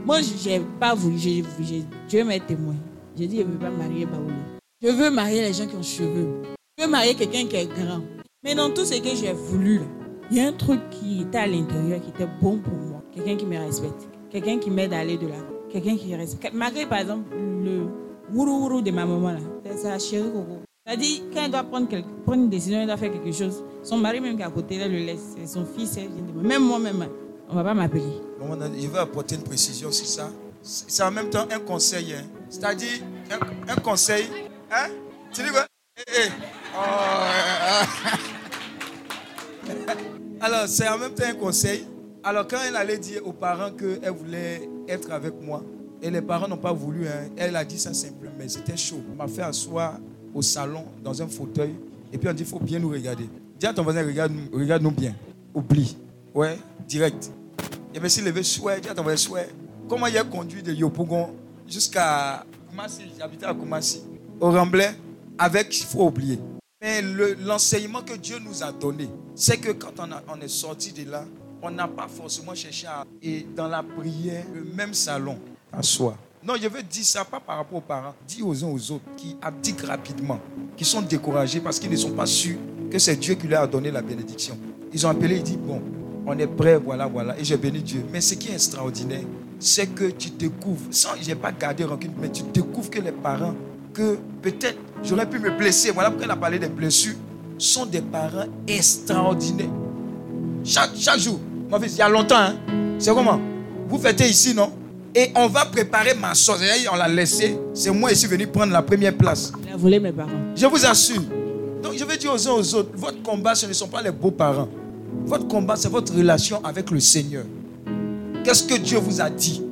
Moi, je n'ai pas voulu, Dieu m'est témoin. J'ai dit, je ne veux pas marier Baouli. Je veux marier les gens qui ont cheveux. Je veux marier quelqu'un qui est grand. Mais dans tout ce que j'ai voulu, il y a un truc qui était à l'intérieur qui était bon pour moi. Quelqu'un qui me respecte. Quelqu'un qui m'aide à aller de là. Quelqu'un qui respecte. Malgré, par exemple, le wourou de ma maman, là. C'est sa chérie Coco. C'est-à-dire, quand elle doit prendre, prendre, une décision, elle doit faire quelque chose. Son mari, même qui est à côté, elle le laisse. Son fils, Même moi-même, on ne va pas m'appeler. Je veux apporter une précision sur ça. C'est en même temps un conseil. Hein. C'est-à-dire, un, conseil. Hein? Tu dis quoi? Eh, eh. Oh, Alors, c'est en même temps un conseil. Alors, quand elle allait dire aux parents qu'elle voulait être avec moi, et les parents n'ont pas voulu, hein, elle a dit ça simplement, mais c'était chaud. M'a fait asseoir au salon, dans un fauteuil, et puis on dit, il faut bien nous regarder. Dis à ton voisin, regarde-nous regarde bien. Oublie. Ouais, direct. Et bien, s'il levé souhait, dis à ton voisin, souhait. Comment il a conduit de Yopougon jusqu'à Koumassi, j'habitais à Koumassi, au Remblai, avec, il faut oublier. Mais l'enseignement que Dieu nous a donné, c'est que quand on, est sorti de là, on n'a pas forcément cherché à. Et dans la prière, le même salon, à soi. Non, je veux dire ça pas par rapport aux parents. Dis aux uns aux autres qui abdiquent rapidement, qui sont découragés parce qu'ils ne sont pas sûrs que c'est Dieu qui leur a donné la bénédiction. Ils ont appelé, ils disent Bon, on est prêt, voilà, voilà. Et j'ai béni Dieu. Mais ce qui est extraordinaire, c'est que tu découvres, sans, je n'ai pas gardé rancune, mais tu découvres que les parents, que peut-être j'aurais pu me blesser, voilà pourquoi elle a parlé des blessures, sont des parents extraordinaires. Chaque, chaque jour, mon fils, il y a longtemps, hein? c'est comment? Vous fêtez ici, non? Et on va préparer ma soeur. On l'a laissé. C'est moi qui suis venu prendre la première place. Il a volé mes parents. Je vous assure. Donc je vais dire aux uns aux autres, votre combat, ce ne sont pas les beaux-parents. Votre combat, c'est votre relation avec le Seigneur. Qu'est-ce que Dieu vous a dit?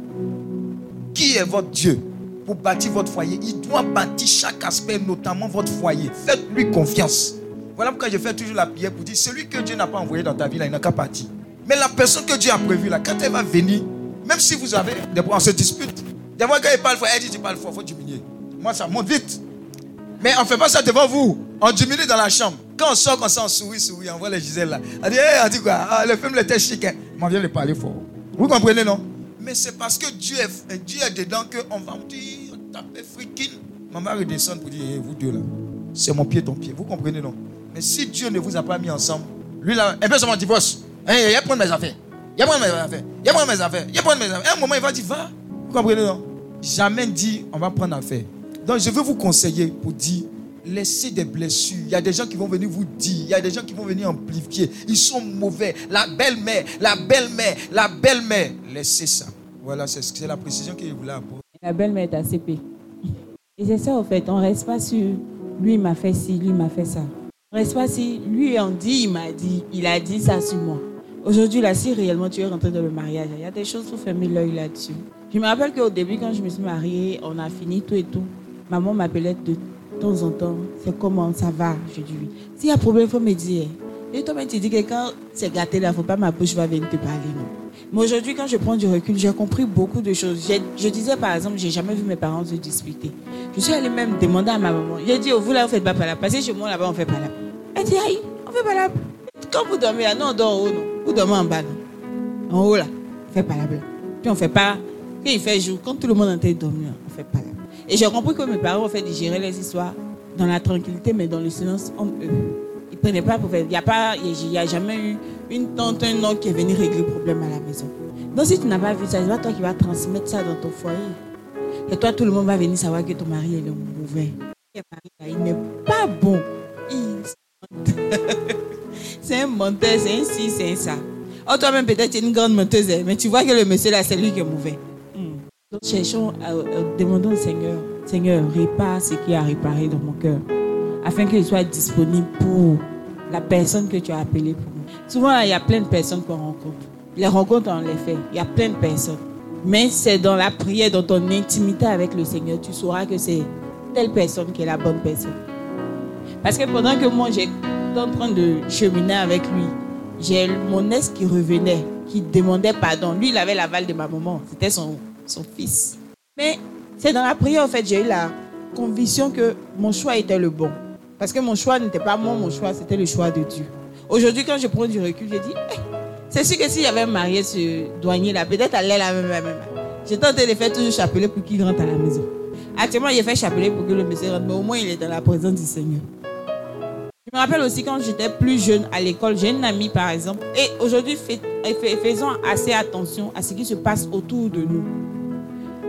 Qui est votre Dieu pour bâtir votre foyer? Il doit bâtir chaque aspect, notamment votre foyer. Faites-lui confiance. Voilà pourquoi je fais toujours la prière pour dire celui que Dieu n'a pas envoyé dans ta vie, là, il n'a qu'à partir. Mais la personne que Dieu a prévue, là, quand elle va venir, même si vous avez on se dispute. Des fois, quand il parle fort, elle dit tu parles fort, il faut diminuer. Moi, ça monte vite. Mais on ne fait pas ça devant vous. On diminue dans la chambre. Quand on sort comme ça, on sourit, sourit, on voit les Gisèle là. On dit, hey, on dit quoi? Ah, Le film était chic. Hein. on vient de parler fort. Vous comprenez, non? Mais c'est parce que Dieu est, Dieu est dedans qu'on va me dire, taper freaking. Maman redescend pour dire, vous deux là, c'est mon pied, ton pied. Vous comprenez, non? Mais si Dieu ne vous a pas mis ensemble, lui là, un peu sur mon divorce. Hein, il a prendre mes affaires. Il a prendre mes affaires. Il a prendre mes affaires. Il a prendre mes affaires. un moment, il va dire, va. Vous comprenez, non? Jamais dit, on va prendre affaire. Donc, je veux vous conseiller pour dire, laissez des blessures. Il y a des gens qui vont venir vous dire, il y a des gens qui vont venir amplifier. Ils sont mauvais. La belle-mère, la belle-mère, la belle-mère. Laissez ça. Voilà, c'est la précision que je voulais apporter. La belle-mère est ACP. Et c'est ça, en fait. On ne reste pas sur lui m'a fait ci, lui m'a fait ça. On reste pas si lui on dit, il m'a dit, il a dit ça sur moi. Aujourd'hui, là, si réellement tu es rentré dans le mariage, il y a des choses pour fermer l'œil là-dessus. Je me rappelle qu'au début, quand je me suis mariée, on a fini tout et tout. Maman m'appelait de temps en temps, c'est comment, ça va? Je dis oui. S'il y a problème, il faut me dire. Et toi-même, tu dis que quand c'est gâté là, il ne faut pas ma bouche va venir te parler. Mais aujourd'hui, quand je prends du recul, j'ai compris beaucoup de choses. Je disais par exemple, j'ai jamais vu mes parents se disputer. Je suis allée même demander à ma maman. J'ai dit, oh, vous là, vous faites pas là. Passez chez moi là-bas, on fait pas là. Elle dit, aïe, on fait pas là. Quand vous dormez là, non, on dort en haut, non. Vous dormez en bas, non. En haut là, on fait pas là. Puis on fait pas. Quand il fait jour, quand tout le monde en train de dormir, on fait pas là. Et j'ai compris que mes parents ont fait digérer les histoires dans la tranquillité, mais dans le silence entre eux. Ils ne prenaient pas pour faire. Il n'y a, pas, il a jamais eu une tante, un oncle qui est venu régler le problème à la maison. Donc si tu n'as pas vu ça, c'est pas toi qui vas transmettre ça dans ton foyer. Et toi, tout le monde va venir savoir que ton mari est le mauvais. Il n'est pas bon. c'est un menteur, c'est un ci, c'est un ça. Oh, toi-même, peut-être, tu es une grande menteuse, hein, mais tu vois que le monsieur là, c'est lui qui est mauvais. Hmm. Donc, cherchons, demandons au Seigneur, Seigneur, répare ce qui a réparé dans mon cœur, afin qu'il soit disponible pour la personne que tu as appelée pour nous. Souvent, il y a plein de personnes qu'on rencontre. Les rencontres, on les fait. Il y a plein de personnes. Mais c'est dans la prière, dans ton intimité avec le Seigneur, tu sauras que c'est telle personne qui est la bonne personne. Parce que pendant que moi, j'étais en train de cheminer avec lui, j'ai mon ex qui revenait, qui demandait pardon. Lui, il avait l'aval de ma maman. C'était son, son fils. Mais c'est dans la prière, en fait, j'ai eu la conviction que mon choix était le bon. Parce que mon choix n'était pas moi, mon choix, c'était le choix de Dieu. Aujourd'hui, quand je prends du recul, je dis, eh, c'est sûr que s'il y avait marié ce douanier-là, peut-être allait la même, même. J'ai tenté de faire toujours chapelet pour qu'il rentre à la maison. Actuellement, il fait chapelet pour que le monsieur rentre, mais au moins il est dans la présence du Seigneur. Je me rappelle aussi quand j'étais plus jeune à l'école, j'ai une amie par exemple, et aujourd'hui faisons assez attention à ce qui se passe autour de nous.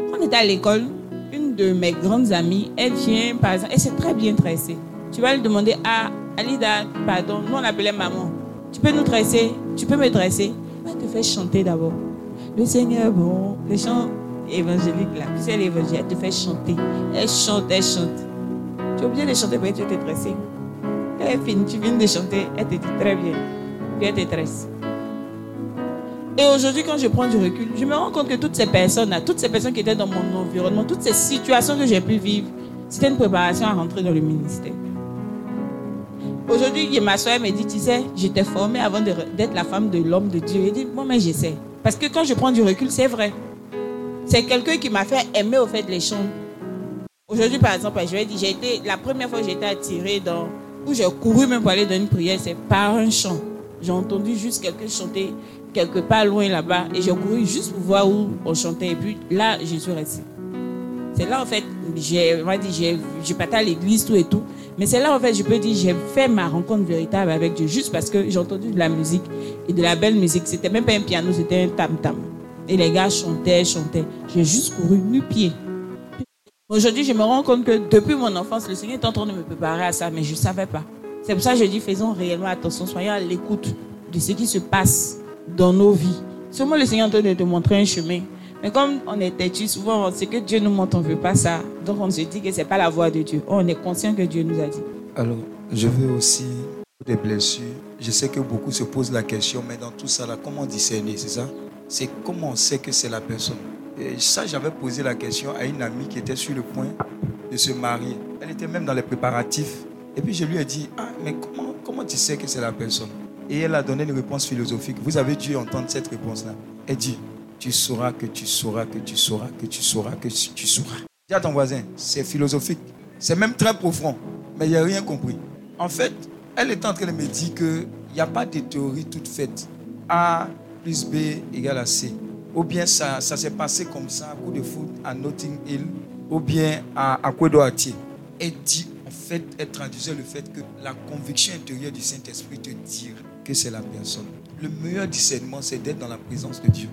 Quand on était à l'école, une de mes grandes amies, elle vient par exemple, elle s'est très bien tressée. Tu vas lui demander, ah, Alida, pardon, nous on l'appelait maman. Tu peux nous dresser Tu peux me dresser Elle te fait chanter d'abord. Le Seigneur, bon, les chants évangéliques là, sais l'évangile, elle te fait chanter. Elle chante, elle chante. Tu es obligé de chanter pour que tu te dresser. Elle est finie, tu viens de chanter, elle te dit très bien. Puis elle te dresse. Et aujourd'hui, quand je prends du recul, je me rends compte que toutes ces personnes-là, toutes ces personnes qui étaient dans mon environnement, toutes ces situations que j'ai pu vivre, c'était une préparation à rentrer dans le ministère. Aujourd'hui, ma soeur me dit, tu sais, j'étais formée avant d'être la femme de l'homme de Dieu. Elle dit, moi, mais j'essaie. Parce que quand je prends du recul, c'est vrai. C'est quelqu'un qui m'a fait aimer au fait les chants. Aujourd'hui, par exemple, je vais dire, j'ai été, la première fois que été attirée dans, où j'ai couru même pour aller dans une prière, c'est par un chant. J'ai entendu juste quelqu'un chanter quelque part loin là-bas et j'ai couru juste pour voir où on chantait. Et puis là, je suis restée. C'est là, en fait, j'ai, j'ai, j'ai pas à l'église, tout et tout. Mais c'est là, en fait, je peux dire, j'ai fait ma rencontre véritable avec Dieu juste parce que j'ai entendu de la musique et de la belle musique. C'était même pas un piano, c'était un tam-tam. Et les gars chantaient, chantaient. J'ai juste couru nu-pied. Aujourd'hui, je me rends compte que depuis mon enfance, le Seigneur est en train de me préparer à ça, mais je ne savais pas. C'est pour ça que je dis, faisons réellement attention, soyons à l'écoute de ce qui se passe dans nos vies. Seulement le Seigneur est en train de te montrer un chemin. Mais comme on est têtu, souvent, c'est que Dieu nous montre, on ne veut pas ça. Donc on se dit que ce n'est pas la voix de Dieu. On est conscient que Dieu nous a dit. Alors, je veux aussi des blessures. Je sais que beaucoup se posent la question, mais dans tout ça, comment discerner, c'est ça? C'est comment on sait que c'est la personne? Ça, j'avais posé la question à une amie qui était sur le point de se marier. Elle était même dans les préparatifs. Et puis je lui ai dit, ah, mais comment, comment tu sais que c'est la personne? Et elle a donné une réponse philosophique. Vous avez dû entendre cette réponse-là. Elle dit, tu sauras que tu sauras que tu sauras que tu sauras que tu sauras. Dis à ton voisin, c'est philosophique. C'est même très profond, mais il n'y a rien compris. En fait, elle est en train de me dire qu'il n'y a pas de théorie toute faite. A plus B égale à C. Ou bien ça, ça s'est passé comme ça, à coup de foot à Notting Hill, ou bien à Aquedo Elle dit, en fait, elle traduisait le fait que la conviction intérieure du Saint-Esprit te dire que c'est la personne. Le meilleur discernement, c'est d'être dans la présence de Dieu.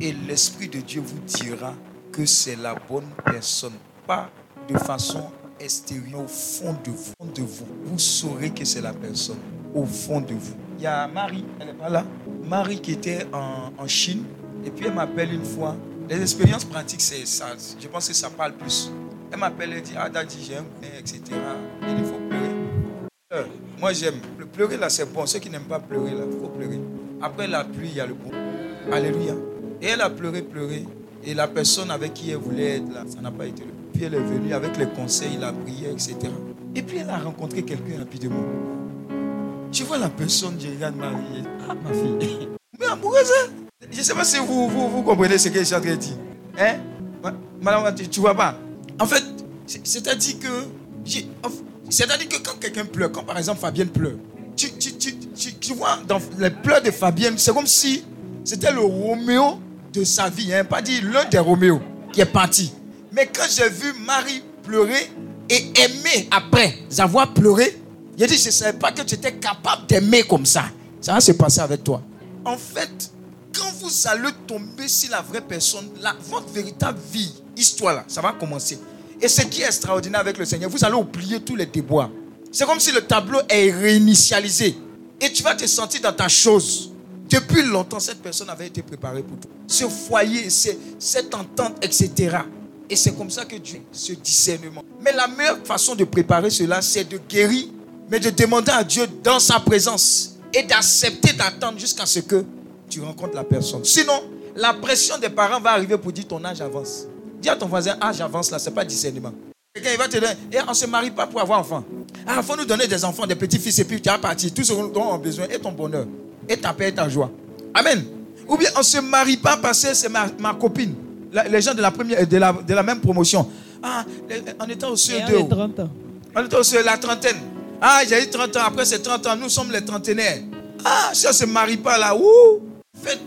Et l'Esprit de Dieu vous dira que c'est la bonne personne. Pas de façon extérieure, au fond de vous. De vous. vous saurez que c'est la personne. Au fond de vous. Il y a Marie, elle n'est pas là. Marie qui était en, Chine. Et puis elle m'appelle une fois. Les expériences pratiques, c'est ça. Je pense que ça parle plus. Elle m'appelle, elle dit, ah Daddy, j'ai un etc. Et il faut pleurer. Euh, moi j'aime. Pleurer là, c'est bon. Ceux qui n'aiment pas pleurer là, il faut pleurer. Après la pluie, il y a le bon. Alléluia. Et elle a pleuré, pleuré. Et la personne avec qui elle voulait être là, ça n'a pas été le Puis elle est venue avec les conseils, la prière, etc. Et puis elle a rencontré quelqu'un rapidement. Je vois la personne, je regarde Marie. Ah, ma fille. Mais amoureuse, hein? Je ne sais pas si vous, vous, vous, comprenez ce que je suis en train de dire. Hein? Madame, tu ne vois pas? En fait, c'est-à-dire que. C'est-à-dire que quand quelqu'un pleure, quand par exemple Fabienne pleure, tu, tu, tu, tu vois dans les pleurs de Fabienne, c'est comme si c'était le Roméo de sa vie, hein, pas dit l'un des Roméo qui est parti. Mais quand j'ai vu Marie pleurer et aimer après avoir pleuré, j'ai dit, je ne savais pas que tu étais capable d'aimer comme ça. Ça va se passer avec toi. En fait, quand vous allez tomber sur la vraie personne, votre véritable vie, histoire là, ça va commencer. Et ce qui est extraordinaire avec le Seigneur, vous allez oublier tous les déboires. C'est comme si le tableau est réinitialisé. Et tu vas te sentir dans ta chose. Depuis longtemps, cette personne avait été préparée pour toi. Ce foyer, cette entente, etc. Et c'est comme ça que Dieu, ce discernement. Mais la meilleure façon de préparer cela, c'est de guérir, mais de demander à Dieu dans sa présence et d'accepter d'attendre jusqu'à ce que tu rencontres la personne. Sinon, la pression des parents va arriver pour dire ton âge avance. Dis à ton voisin, âge avance là, ce n'est pas discernement. Quelqu'un va te dire, et eh, on ne se marie pas pour avoir enfant. Ah, il faut nous donner des enfants, des petits-fils, et puis tu as parti. Tout ce dont on a besoin est ton bonheur, et ta paix et ta joie. Amen. Ou bien on ne se marie pas parce que c'est ma, copine. les gens de la, première, de la, de la même promotion. Ah, on était au CE2. 30 ans. On était au CE, la trentaine. Ah, j'ai eu 30 ans. Après, c'est 30 ans. Nous sommes les trentenaires. Ah, si on ne se marie pas là, ouh.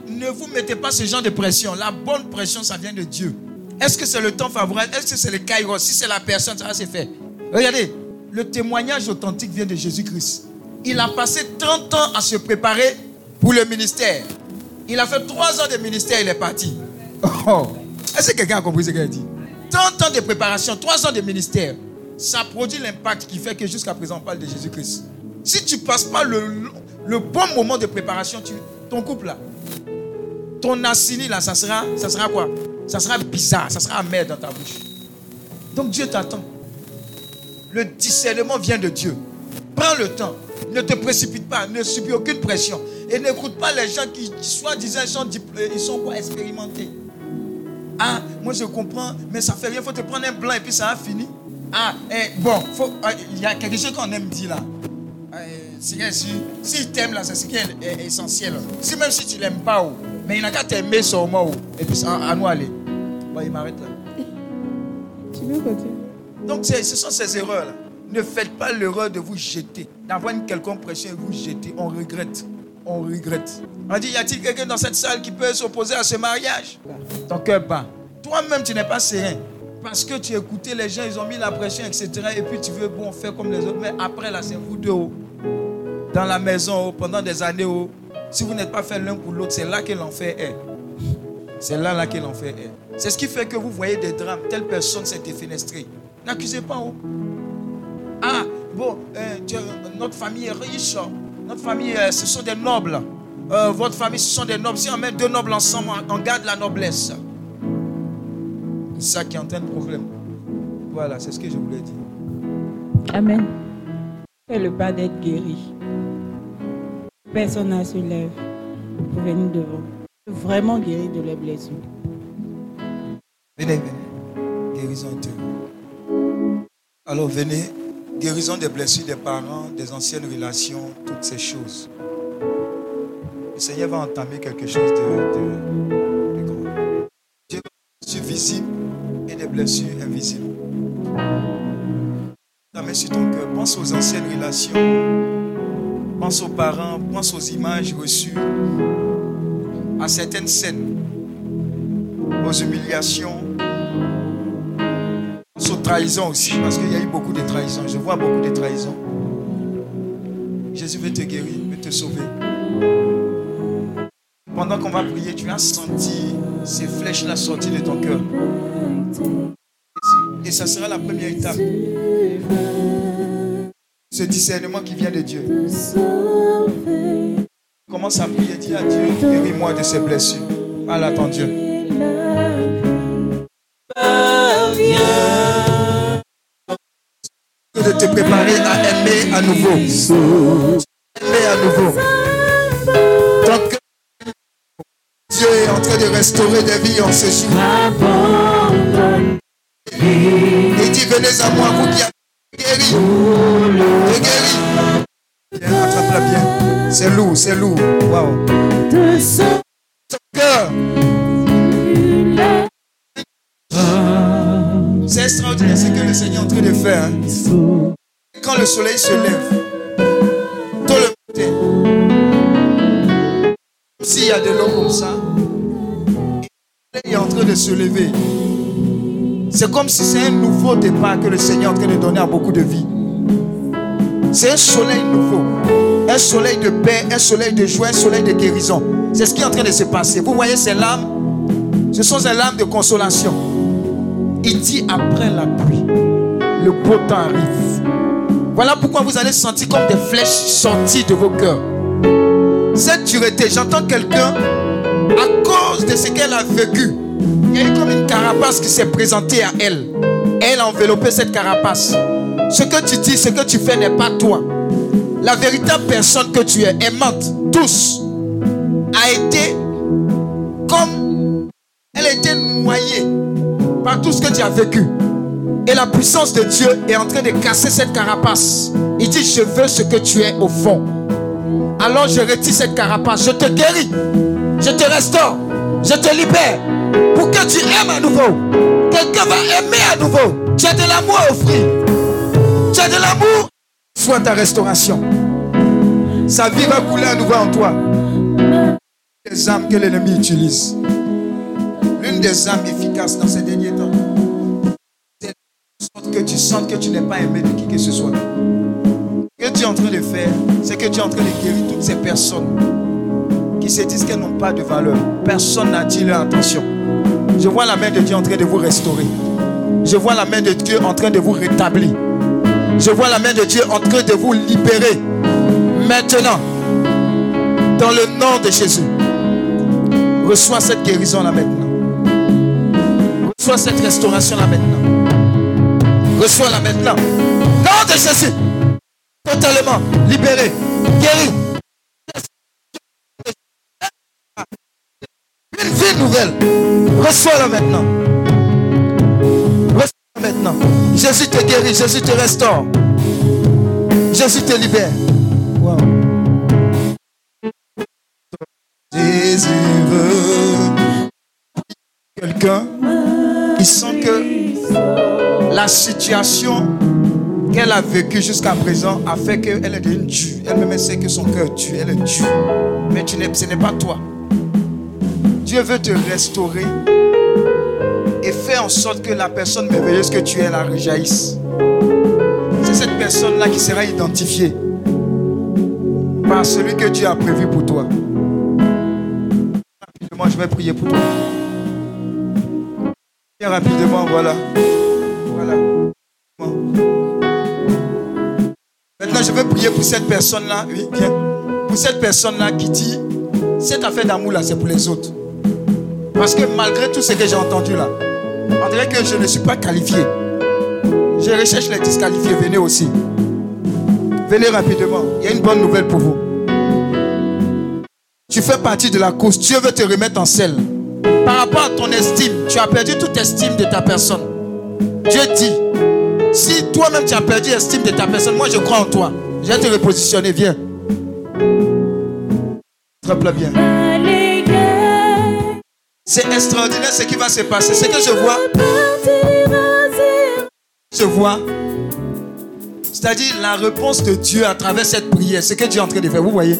Ne vous mettez pas ce genre de pression. La bonne pression, ça vient de Dieu. Est-ce que c'est le temps favorable? Est-ce que c'est le kairos? Si c'est la personne, ça va se faire. Regardez, le témoignage authentique vient de Jésus-Christ. Il a passé 30 ans à se préparer pour le ministère. Il a fait 3 ans de ministère, il est parti. Oh. Est-ce que quelqu'un a compris ce qu'il a dit? 30 ans de préparation, 3 ans de ministère. Ça produit l'impact qui fait que jusqu'à présent on parle de Jésus-Christ. Si tu passes pas le, bon moment de préparation, ton couple là, ton assini là, ça sera, ça sera quoi? Ça sera bizarre, ça sera amer dans ta bouche. Donc Dieu t'attend. Le discernement vient de Dieu. Prends le temps. Ne te précipite pas. Ne subis aucune pression. Et n'écoute pas les gens qui, soi-disant, sont, ils sont quoi expérimentés. Ah, moi je comprends, mais ça fait rien. Il faut te prendre un blanc et puis ça a fini. Ah, eh, bon, ah, il y a quelque chose qu'on aime dire là. Eh, si, si t'aime là, c'est ce qui est, essentiel. Si même si tu l'aimes pas, oh, mais il n'a qu'à t'aimer seulement. Oh, et puis à, nous aller. Bon, il m'arrête là. Tu veux continuer Donc ce sont ces erreurs là. Ne faites pas l'erreur de vous jeter, d'avoir une quelconque pression et vous jeter. On regrette. On regrette. On dit, y a-t-il quelqu'un dans cette salle qui peut s'opposer à ce mariage? Ton cœur bat. Toi-même, tu n'es pas serein. Parce que tu écoutais les gens, ils ont mis la pression, etc. Et puis tu veux, bon, faire comme les autres. Mais après, là, c'est vous deux. Oh. Dans la maison, oh, pendant des années. Oh. Si vous n'êtes pas fait l'un pour l'autre, c'est là que l'enfer est. C'est là, là que l'enfer est. C'est ce qui fait que vous voyez des drames. Telle personne s'est défenestrée. N'accusez pas. Ah, bon, euh, notre famille est riche. Notre famille, euh, ce sont des nobles. Euh, votre famille, ce sont des nobles. Si on met deux nobles ensemble, on garde la noblesse. C'est ça qui entraîne le problème. Voilà, c'est ce que je voulais dire. Amen. Fais le pas d'être guéri. Personne ne se lève pour venir devant. Vraiment guéri de les blessures. Venez, venez. Guérison Alors venez. Guérison des blessures des parents, des anciennes relations, toutes ces choses. Le Seigneur va entamer quelque chose de, grand. Dieu blessures visibles et des blessures invisibles. Ta sur ton cœur. Pense aux anciennes relations. Pense aux parents. Pense aux images reçues. À certaines scènes. Aux humiliations trahison aussi, parce qu'il y a eu beaucoup de trahisons. Je vois beaucoup de trahisons. Jésus veut te guérir, veut te sauver. Pendant qu'on va prier, tu as senti ces flèches-là sortir de ton cœur. Et ça sera la première étape. Ce discernement qui vient de Dieu. Commence à prier, dis à Dieu, guéris-moi de ces blessures. Parle à ton Dieu. de te préparer à aimer à nouveau. Aimer à nouveau. Donc, Dieu est en train de restaurer des vies en ce jour. Il dit, venez à moi, vous qui guéris. Viens, attrape-la bien. C'est lourd, c'est lourd. Cœur. C'est extraordinaire ce que le Seigneur est en train de faire. Hein. Quand le soleil se lève, tôt le matin, s'il y a de l'eau comme ça, de se lever. C'est comme si c'est un nouveau départ que le Seigneur est en train de donner à beaucoup de vies. C'est un soleil nouveau. Un soleil de paix, un soleil de joie, un soleil de guérison. C'est ce qui est en train de se passer. Vous voyez ces larmes? Ce sont ces larmes de consolation. Il dit après la pluie, le beau temps arrive. Voilà pourquoi vous allez sentir comme des flèches sorties de vos cœurs. Cette dureté, j'entends quelqu'un, à cause de ce qu'elle a vécu, il y a eu comme une carapace qui s'est présentée à elle. Elle a enveloppé cette carapace. Ce que tu dis, ce que tu fais n'est pas toi. La véritable personne que tu es, aimante, douce, a été comme elle a été noyée par tout ce que tu as vécu. Et la puissance de Dieu est en train de casser cette carapace. Il dit, je veux ce que tu es au fond. Alors je retire cette carapace. Je te guéris. Je te restaure. Je te libère. Pour que tu aimes à nouveau. Quelqu'un va aimer à nouveau. Tu as de l'amour à offrir. Tu as de l'amour. Soit ta restauration. Sa vie va couler à nouveau en toi. Les âmes que l'ennemi utilise. L'une des âmes efficaces dans ces derniers temps. C'est que tu sens que tu n'es pas aimé de qui que ce soit. Ce que tu es en train de faire, c'est que tu es en train de guérir toutes ces personnes se disent qu'elles n'ont pas de valeur. Personne n'a dit leur intention. Je vois la main de Dieu en train de vous restaurer. Je vois la main de Dieu en train de vous rétablir. Je vois la main de Dieu en train de vous libérer. Maintenant, dans le nom de Jésus, reçois cette guérison là maintenant. Reçois cette restauration là maintenant. Reçois la maintenant. Nom de Jésus. Totalement libéré, guéri. Vie nouvelle. Reçois-la maintenant. Reçois-la maintenant. Jésus te guérit, Jésus te restaure. Jésus te libère. Wow. Jésus veut quelqu'un qui sent que la situation qu'elle a vécue jusqu'à présent a fait qu'elle est devenue dure. Elle-même sait que son cœur tue, elle est dure. Mais tu ce n'est pas toi. Dieu veut te restaurer et faire en sorte que la personne merveilleuse que tu es la rejaillisse. C'est cette personne-là qui sera identifiée par celui que Dieu a prévu pour toi. Rapidement, je vais prier pour toi. Bien rapidement, voilà. Voilà. Maintenant, je vais prier pour cette personne-là. Pour cette personne-là qui dit, cette affaire d'amour-là, c'est pour les autres. Parce que malgré tout ce que j'ai entendu là, on dirait que je ne suis pas qualifié. Je recherche les disqualifiés. Venez aussi. Venez rapidement. Il y a une bonne nouvelle pour vous. Tu fais partie de la course. Dieu veut te remettre en selle. Par rapport à ton estime, tu as perdu toute estime de ta personne. Dieu dit, si toi-même tu as perdu estime de ta personne, moi je crois en toi. Je vais te repositionner. Viens. Très bien. C'est extraordinaire ce qui va se passer. Ce que je vois. Je vois. C'est-à-dire la réponse de Dieu à travers cette prière. Ce que Dieu est en train de faire. Vous voyez?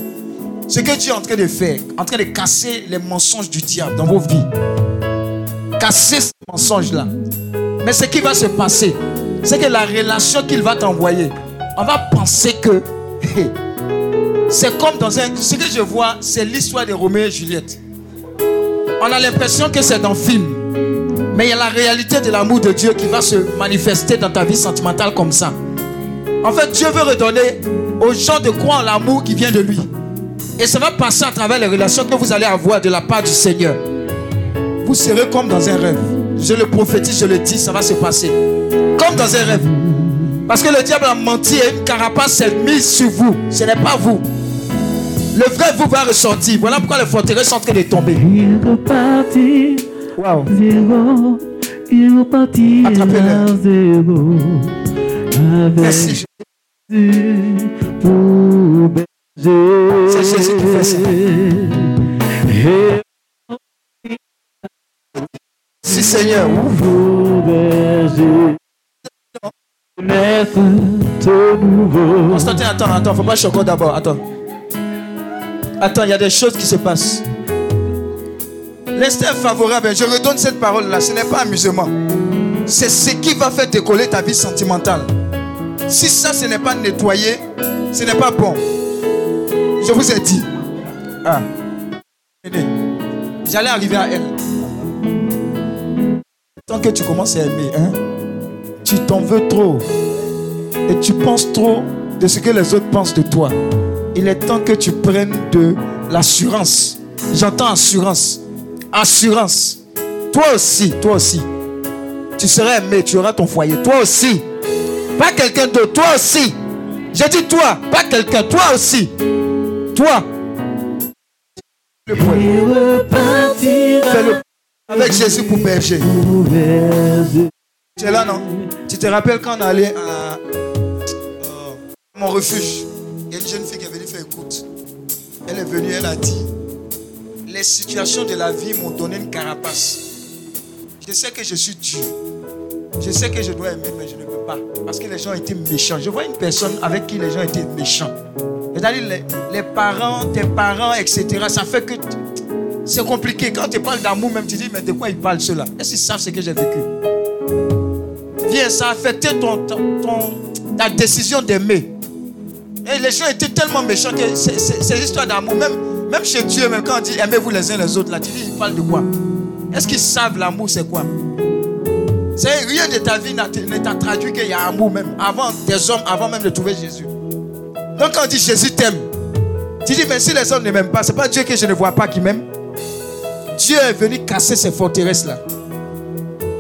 Ce que Dieu est en train de faire. En train de casser les mensonges du diable dans vos vies. Casser ces mensonges-là. Mais ce qui va se passer, c'est que la relation qu'il va t'envoyer, on va penser que c'est comme dans un. Ce que je vois, c'est l'histoire de Roméo et Juliette. On a l'impression que c'est dans film. Mais il y a la réalité de l'amour de Dieu qui va se manifester dans ta vie sentimentale comme ça. En fait, Dieu veut redonner aux gens de croire en l'amour qui vient de lui. Et ça va passer à travers les relations que vous allez avoir de la part du Seigneur. Vous serez comme dans un rêve. Je le prophétise, je le dis, ça va se passer. Comme dans un rêve. Parce que le diable a menti et une carapace s'est mise sur vous. Ce n'est pas vous. Le vrai vous va ressortir. Voilà pourquoi les forteresses sont en train de tomber. Il repartit Wow. zéro. Il repartit Attrapez-le. Merci. Jésus pour. C'est Jésus qui fait ça. Si Seigneur. Constantin, attends, attends, faut pas choquer d'abord. Attends. Attends, il y a des choses qui se passent. L'instinct favorable, je redonne cette parole-là, ce n'est pas amusement. C'est ce qui va faire décoller ta vie sentimentale. Si ça, ce n'est pas nettoyé, ce n'est pas bon. Je vous ai dit. Ah. J'allais arriver à elle. Tant que tu commences à aimer, hein, tu t'en veux trop. Et tu penses trop de ce que les autres pensent de toi. Il est temps que tu prennes de l'assurance. J'entends assurance. Assurance. Toi aussi, toi aussi. Tu seras aimé, tu auras ton foyer. Toi aussi. Pas quelqu'un d'autre, toi aussi. J'ai dit toi, pas quelqu'un, toi aussi. Toi. Le Fais-le avec Jésus pour berger. Tu es là, non? Tu te rappelles quand on allait à, euh, mon refuge? Il y a une jeune fille qui Elle est venue, elle a dit Les situations de la vie m'ont donné une carapace. Je sais que je suis dur. Je sais que je dois aimer, mais je ne peux pas. Parce que les gens étaient méchants. Je vois une personne avec qui les gens étaient méchants. C'est-à-dire les, les parents, tes parents, etc. Ça fait que c'est compliqué. Quand tu parles d'amour, même tu dis, mais de quoi ils parlent cela Est-ce qu'ils savent ce que j'ai vécu? Viens, ça a affecté ton, ta décision d'aimer. Et les gens étaient tellement méchants que ces histoires d'amour, même, même chez Dieu, même quand on dit aimez-vous les uns les autres, là, tu dis, ils parlent de quoi? Est-ce qu'ils savent l'amour, c'est quoi? C'est rien de ta vie ne t'a traduit qu'il y a amour même. Avant des hommes, avant même de trouver Jésus. Donc quand on dit Jésus t'aime, tu dis, mais si les hommes ne m'aiment pas, ce n'est pas Dieu que je ne vois pas qui m'aime. Dieu est venu casser ces forteresses-là.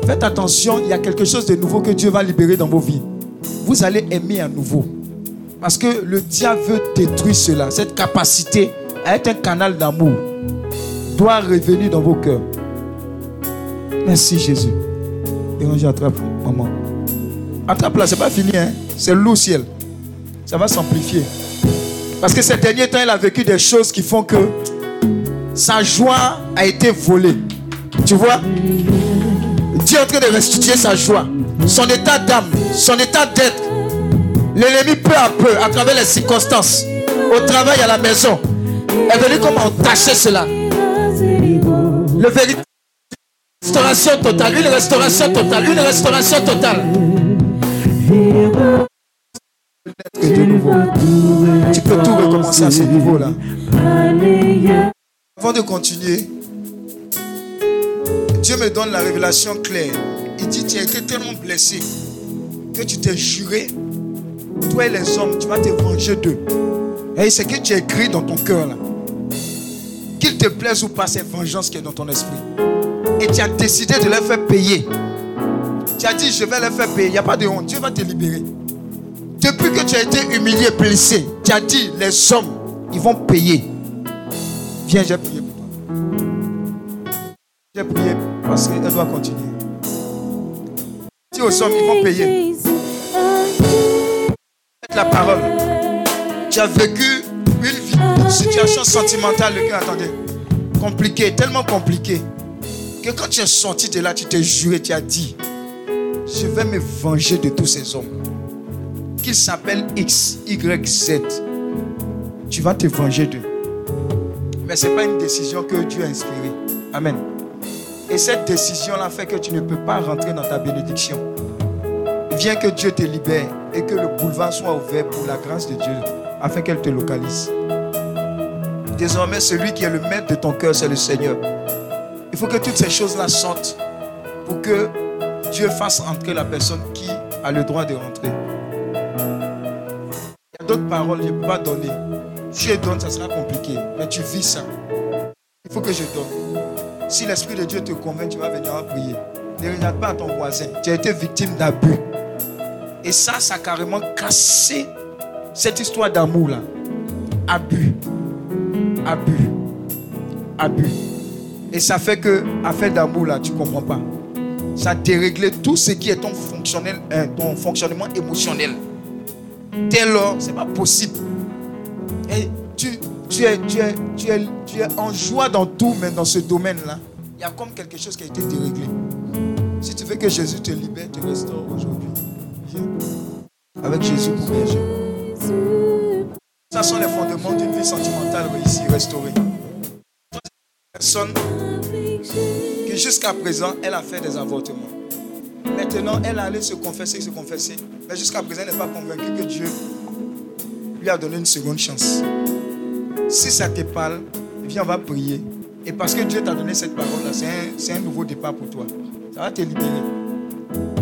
Faites attention, il y a quelque chose de nouveau que Dieu va libérer dans vos vies. Vous allez aimer à nouveau. Parce que le diable veut détruire cela. Cette capacité à être un canal d'amour doit revenir dans vos cœurs. Merci Jésus. Et attrape, maman. Attrape là, c'est pas fini, hein. C'est loup ciel. Ça va s'amplifier. Parce que ces derniers temps, il a vécu des choses qui font que sa joie a été volée. Tu vois? Dieu est en train de restituer sa joie, son état d'âme, son état d'être. L'ennemi peu à peu, à travers les circonstances, au travail, à la maison, est venu comme entacher cela. Le véritable restauration totale, une restauration totale, une restauration totale. Tu peux tout recommencer à ce niveau-là. Avant de continuer, Dieu me donne la révélation claire. Il dit, tu as été tellement blessé que tu t'es juré, toi et les hommes, tu vas te venger d'eux. Et c'est que tu as écrit dans ton cœur là. Qu'il te plaise ou pas, c'est vengeance qui est dans ton esprit. Et tu as décidé de leur faire payer. Tu as dit, je vais leur faire payer. Il n'y a pas de honte. Dieu va te libérer. Depuis que tu as été humilié, blessé, tu as dit, les hommes, ils vont payer. Viens, j'ai prié pour toi. J'ai prié parce qu'elle doit continuer. Dis aux hommes, ils vont payer. La parole. Tu as vécu une situation sentimentale, attendez, compliquée, tellement compliquée, que quand tu es sorti de là, tu t'es juré, tu as dit, je vais me venger de tous ces hommes. Qu'ils s'appellent X, Y, Z. Tu vas te venger d'eux. Mais ce n'est pas une décision que Dieu a inspirée. Amen. Et cette décision-là fait que tu ne peux pas rentrer dans ta bénédiction. Viens que Dieu te libère et que le boulevard soit ouvert pour la grâce de Dieu afin qu'elle te localise. Désormais, celui qui est le maître de ton cœur, c'est le Seigneur. Il faut que toutes ces choses-là sortent pour que Dieu fasse entrer la personne qui a le droit de rentrer. Il y a d'autres paroles je ne peux pas donner. Si je donne, ça sera compliqué. Mais tu vis ça. Il faut que je donne. Si l'Esprit de Dieu te convainc, tu vas venir à prier. Ne regarde pas ton voisin. Tu as été victime d'abus. Et ça, ça a carrément cassé cette histoire d'amour là. Abus. Abus. Abus. Et ça fait que, affaire d'amour là, tu ne comprends pas. Ça a déréglé tout ce qui est ton, fonctionnel, euh, ton fonctionnement émotionnel. Dès lors, ce n'est pas possible et tu, tu, es, tu, es, tu, es, tu es en joie dans tout, mais dans ce domaine-là, il y a comme quelque chose qui a été déréglé. Si tu veux que Jésus te libère, te restaure aujourd'hui, avec Jésus pour berger. Ça sont les fondements d'une vie sentimentale réussie, restaurée. Personne jusqu'à présent, elle a fait des avortements. Maintenant, elle allait se confesser, se confesser. Mais jusqu'à présent, elle n'est pas convaincue que Dieu lui a donné une seconde chance. Si ça te parle, viens, on va prier. Et parce que Dieu t'a donné cette parole-là, c'est un nouveau départ pour toi. Ça va te libérer.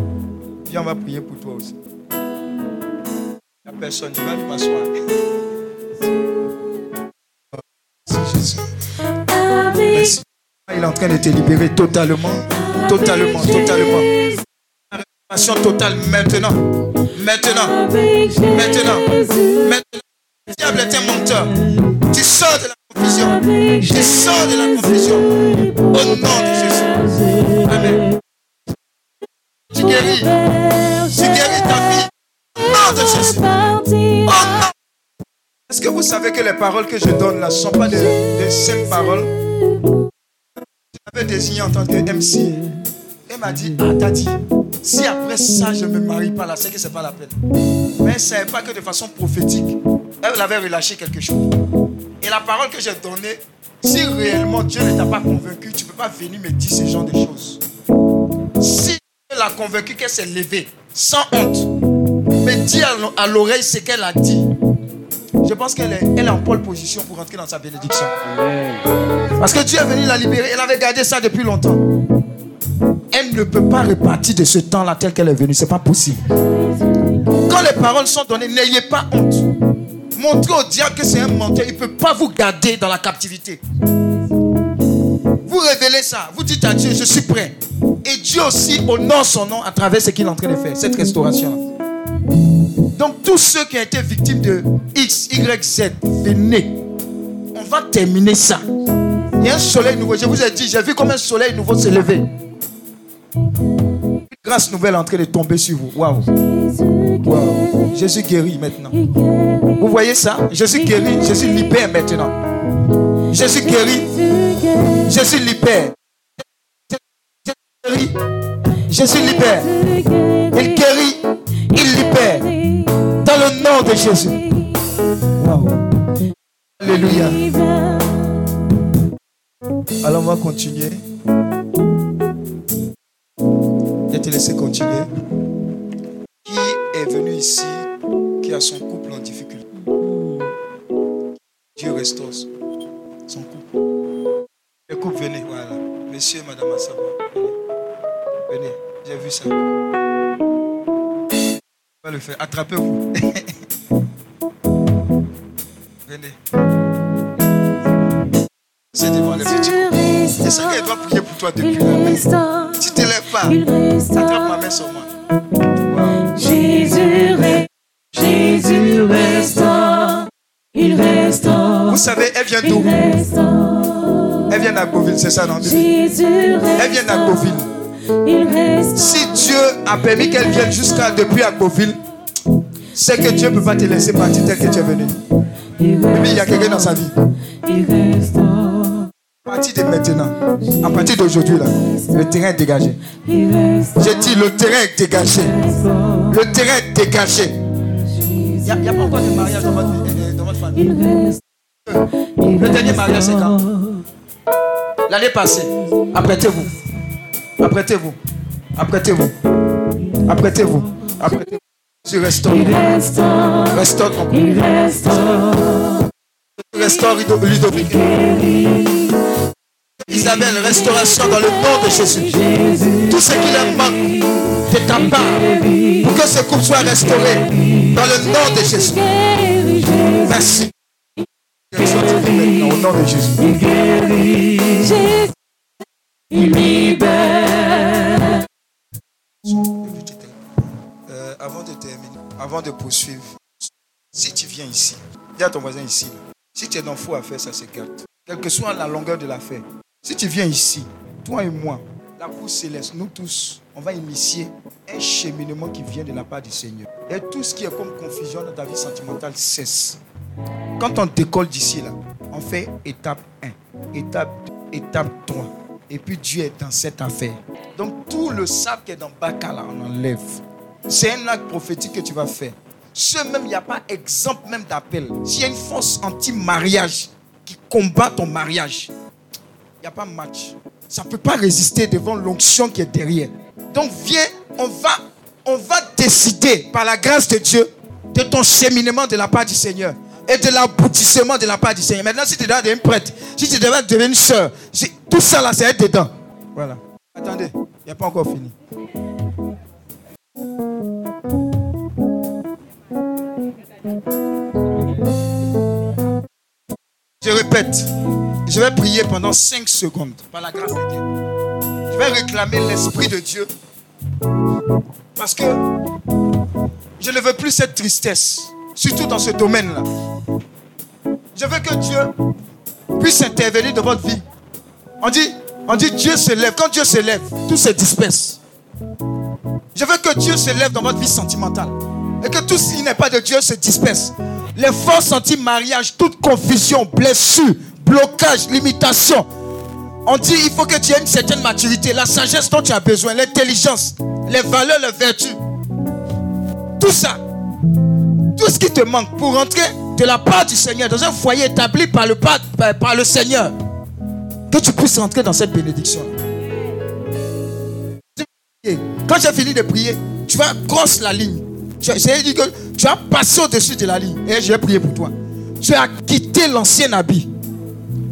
Viens, on va prier pour toi aussi. Il n'y a personne, je vais m'asseoir. Merci. Il est en train de te libérer totalement, totalement, totalement. La révélation totale maintenant. Maintenant. Maintenant. Maintenant. Le diable est un menteur. Tu sors de la confusion. Tu sors de la confusion. Au nom de Jésus. Amen. Guéris. Tu guéris ta. Au nom de Jésus. Nom. Est-ce que vous savez que les paroles que je donne là ne sont pas des, des simples paroles? Je l'avais désigné en tant que MC. Elle m'a dit, ah, t'as dit, si après ça je ne me marie pas là, c'est que ce n'est pas la peine. Mais elle ne savait pas que de façon prophétique, elle avait relâché quelque chose. Et la parole que j'ai donnée, si réellement Dieu ne t'a pas convaincu, tu ne peux pas venir me dire ce genre de choses. L'a convaincu qu'elle s'est levée, sans honte, me dit à à l'oreille ce qu'elle a dit, je pense qu'elle est, elle est en pole position pour rentrer dans sa bénédiction. Parce que Dieu est venu la libérer. Elle avait gardé ça depuis longtemps. Elle ne peut pas repartir de ce temps-là tel qu'elle est venue. C'est pas possible. Quand les paroles sont données, n'ayez pas honte. Montrez au diable que c'est un menteur. Il ne peut pas vous garder dans la captivité. Vous révélez ça. Vous dites à Dieu, je suis prêt. Et Dieu aussi honore son nom à travers ce qu'il est en train de faire, cette restauration. Donc tous ceux qui ont été victimes de X, Y, Z, venez. On va terminer ça. Il y a un soleil nouveau. Je vous ai dit, j'ai vu comme un soleil nouveau se lever. Une grâce nouvelle est en train de tomber sur vous. Waouh. Waouh. Jésus guérit maintenant. Vous voyez ça? Jésus guérit. Jésus libère maintenant. Jésus guérit. Jésus libère. Jésus guérit. Jésus libère. Il guérit. Il libère. Dans le nom de Jésus. Alléluia. Alors on va continuer. Je te laisser continuer. Qui est venu ici, qui a son couple en difficulté? Dieu restaure son couple. Le couple, venez, voilà. Monsieur, madame Assaba, venez. Venez, j'ai vu ça. On va le faire. Attrapez-vous. venez. C'est devant les petits couples. C'est ça qu'elle doit prier pour toi depuis là. Tu te lèves pas. Attrape ma main sur moi. Wow. Jésus, Jésus restaure, il restaure, Vous savez, elle vient d'où? Elle vient d'Agboville, c'est ça, non Jésus Elle vient il restaure. Si Dieu a permis qu'elle vienne jusqu'à depuis Agboville, c'est que Dieu ne peut pas te laisser partir tel que tu es venu. il Et puis, il y a quelqu'un dans sa vie. il restaure, À partir de maintenant, à partir d'aujourd'hui, là, le terrain est dégagé. J'ai dit, le terrain est dégagé. Le terrain est dégagé. Il n'y a, a pas encore de mariage dans votre, votre famille. Il reste, il Le dernier mariage, c'est quand? L'année passée. Apprêtez-vous. Apprêtez-vous. Apprêtez-vous. Apprêtez-vous. Apprêtez-vous. Tu restaures. restaure, Restaure ton couple. il restaure, Restaure Ludo- Ludovic. Isabelle, restauration dans le nom de Jésus. Tout ce qui leur manque de ta part pour que ce couple soit restauré dans le nom de Jésus. Merci. Maintenant, au nom de Jésus. il guérit, Jésus, il libère. Euh, avant de terminer, avant de poursuivre, si tu viens ici, dis à ton voisin ici, là, si tu es dans fou à faire, ça s'écarte. Quelle que soit la longueur de l'affaire, si tu viens ici, toi et moi, la cour céleste, nous tous, on va initier un cheminement qui vient de la part du Seigneur. Et tout ce qui est comme confusion dans ta vie sentimentale cesse. Quand on décolle d'ici, là, on fait étape 1, étape 2, étape 3. Et puis Dieu est dans cette affaire. Donc tout le sable qui est dans Baka, on enlève. C'est un acte prophétique que tu vas faire. Ce même, il n'y a pas exemple même d'appel. S'il y a une force anti-mariage qui combat ton mariage, il n'y a pas match. ça ne peut pas résister devant l'onction qui est derrière. Donc viens, on va, on va décider par la grâce de Dieu de ton cheminement de la part du Seigneur et de l'aboutissement de la part du Seigneur. Maintenant, si tu dois devenir prêtre, si tu devenir une soeur, tout ça là, c'est dedans. Voilà. Attendez, il n'y a pas encore fini. Je répète, je vais prier pendant 5 secondes par la grâce de Dieu. Je vais réclamer l'Esprit de Dieu. Parce que je ne veux plus cette tristesse, surtout dans ce domaine-là. Je veux que Dieu puisse intervenir dans votre vie. On dit, on dit Dieu se lève. Quand Dieu se lève, tout se disperse. Je veux que Dieu se lève dans votre vie sentimentale. Et que tout ce qui n'est pas de Dieu se disperse. Les forces anti-mariage, toute confusion, blessure, blocage, limitation. On dit il faut que tu aies une certaine maturité, la sagesse dont tu as besoin, l'intelligence, les valeurs, les vertus. Tout ça, tout ce qui te manque pour rentrer de la part du Seigneur dans un foyer établi par le, par, le Seigneur, que tu puisses rentrer dans cette bénédiction. Quand j'ai fini de prier, tu vas cross la ligne. J'ai dit que tu as passé au-dessus de la ligne. Et j'ai prié pour toi. Tu as quitté l'ancien habit.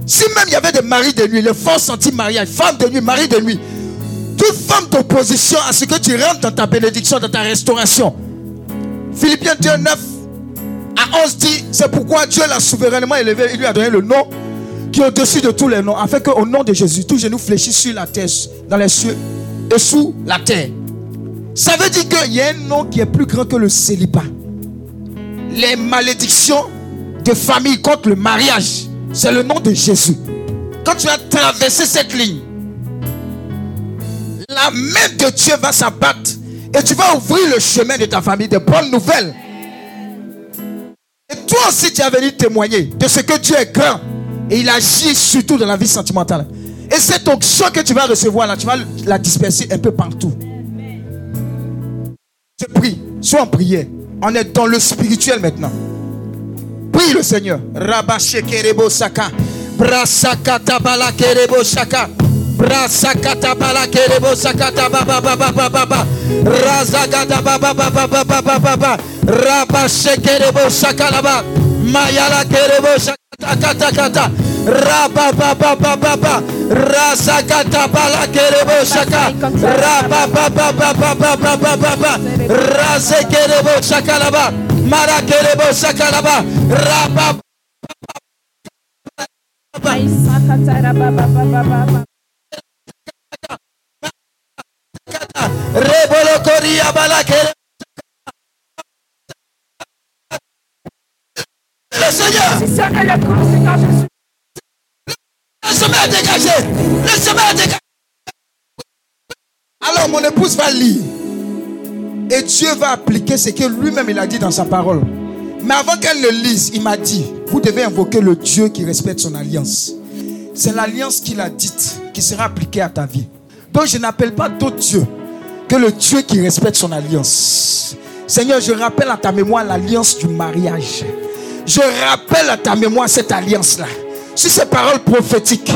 Si même il y avait des maris de nuit, les forces anti-mariage, femmes de nuit, maris de nuit, toute femme d'opposition à ce que tu rentres dans ta bénédiction, dans ta restauration. Philippiens 2, 9 à 11 dit, c'est pourquoi Dieu l'a souverainement élevé, il lui a donné le nom qui est au-dessus de tous les noms, afin qu'au nom de Jésus, tous genoux fléchissent sur la terre, dans les cieux et sous la terre. Ça veut dire qu'il y a un nom qui est plus grand que le célibat. Les malédictions de famille contre le mariage, c'est le nom de Jésus. Quand tu as traversé cette ligne, la main de Dieu va s'abattre et tu vas ouvrir le chemin de ta famille de bonnes nouvelles. Et toi aussi, tu as venu témoigner de ce que Dieu est grand et il agit surtout dans la vie sentimentale. Et cette onction que tu vas recevoir là, tu vas la disperser un peu partout. Je prie, sois en prière. On est dans le spirituel maintenant. Prie le Seigneur. Kerebo Saka. Brasakata bala kerebo shaka. Rasakata balakerebo sakata baba baba baba baba. Razakata baba baba baba baba baba. Raba shekerebo sakalaba. Mayala kerebo sakata kata kata. Raba baba baba baba. Rasakata balakerebo saka. Raba baba baba baba baba baba. Razekerebo sakalaba. Marakerebo sakalaba. Raba baba baba baba. Balakere. Le Seigneur. Le chemin est dégagé. Le chemin est dégagé. Alors mon épouse va lire. Et Dieu va appliquer ce que lui-même il a dit dans sa parole. Mais avant qu'elle ne lise, il m'a dit, vous devez invoquer le Dieu qui respecte son alliance. C'est l'alliance qu'il a dite qui sera appliquée à ta vie. Donc je n'appelle pas d'autre Dieu que le Dieu qui respecte son alliance. Seigneur, je rappelle à ta mémoire l'alliance du mariage. Je rappelle à ta mémoire cette alliance-là. Sur ces paroles prophétiques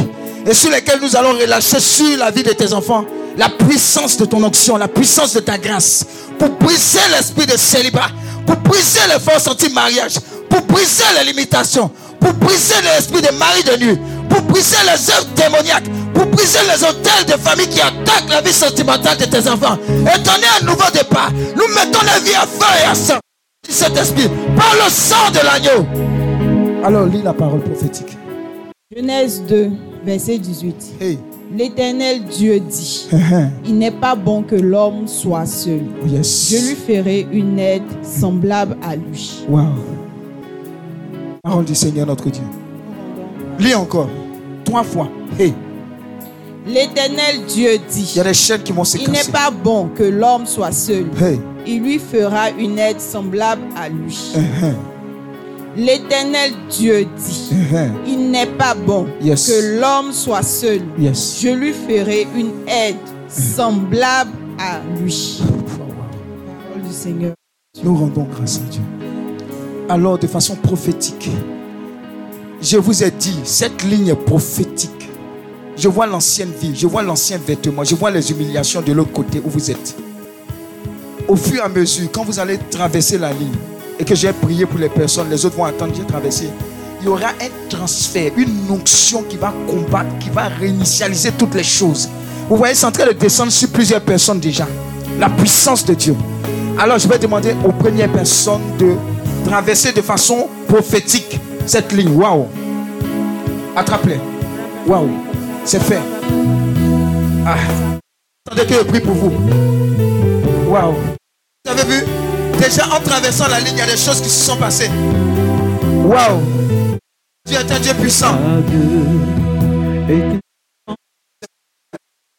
et sur lesquelles nous allons relâcher sur la vie de tes enfants la puissance de ton onction, la puissance de ta grâce pour briser l'esprit de célibat, pour briser les forces anti-mariage, pour briser les limitations, pour briser l'esprit de mari de nuit, pour briser les œuvres démoniaques, pour briser les hôtels de famille qui attaquent la vie sentimentale de tes enfants et donner un nouveau départ. Nous mettons la vie à feu et à sang. Cet esprit, par le sang de l'agneau. Alors lis la parole prophétique. Genèse 2, verset 18. Hey. L'Éternel Dieu dit, il n'est pas bon que l'homme soit seul. Yes. Je lui ferai une aide semblable à lui. Wow. Parole du Seigneur notre Dieu. Lis encore. Trois fois. Hey. L'Éternel Dieu dit, Il y a des chaînes qui vont se il n'est pas bon que l'homme soit seul. Hey. Il lui fera une aide semblable à lui. Uh-huh. L'Éternel Dieu dit, Uh-huh. il n'est pas bon Yes. que l'homme soit seul. Yes. Je lui ferai une aide semblable à lui. Parole du Seigneur. Nous rendons grâce à Dieu. Alors, de façon prophétique, je vous ai dit, cette ligne est prophétique. Je vois l'ancienne vie, je vois l'ancien vêtement, je vois les humiliations de l'autre côté où vous êtes. Au fur et à mesure, quand vous allez traverser la ligne et que j'ai prié pour les personnes, les autres vont attendre, j'ai traversé. Il y aura un transfert, une onction qui va combattre, qui va réinitialiser toutes les choses. Vous voyez, c'est en train de descendre sur plusieurs personnes déjà. La puissance de Dieu. Alors, je vais demander aux premières personnes de traverser de façon prophétique cette ligne. Waouh! Attrape-les. Waouh! C'est fait. Ah. Attendez que je prie pour vous. Waouh! Vous avez vu? Déjà en traversant la ligne, il y a des choses qui se sont passées. Waouh! Dieu est un Dieu puissant.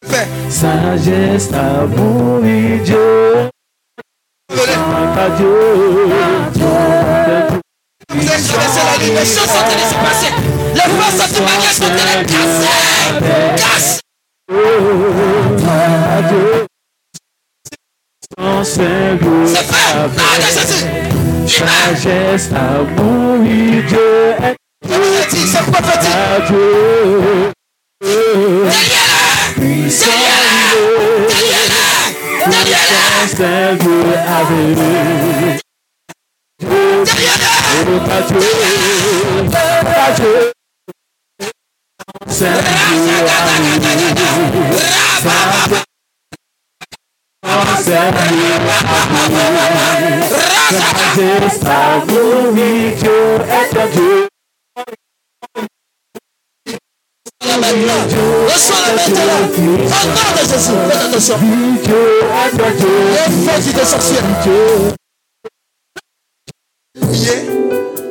Fait. Sagesse, amour et Dieu. Vous avez traversé la ligne, les choses sont en train de se passer. Les forces sont en train de casser. Seigneur. C'est! Sagesse, amour Dieu. C'est prophétique. Dieu. Dieu. Dieu un Dieu.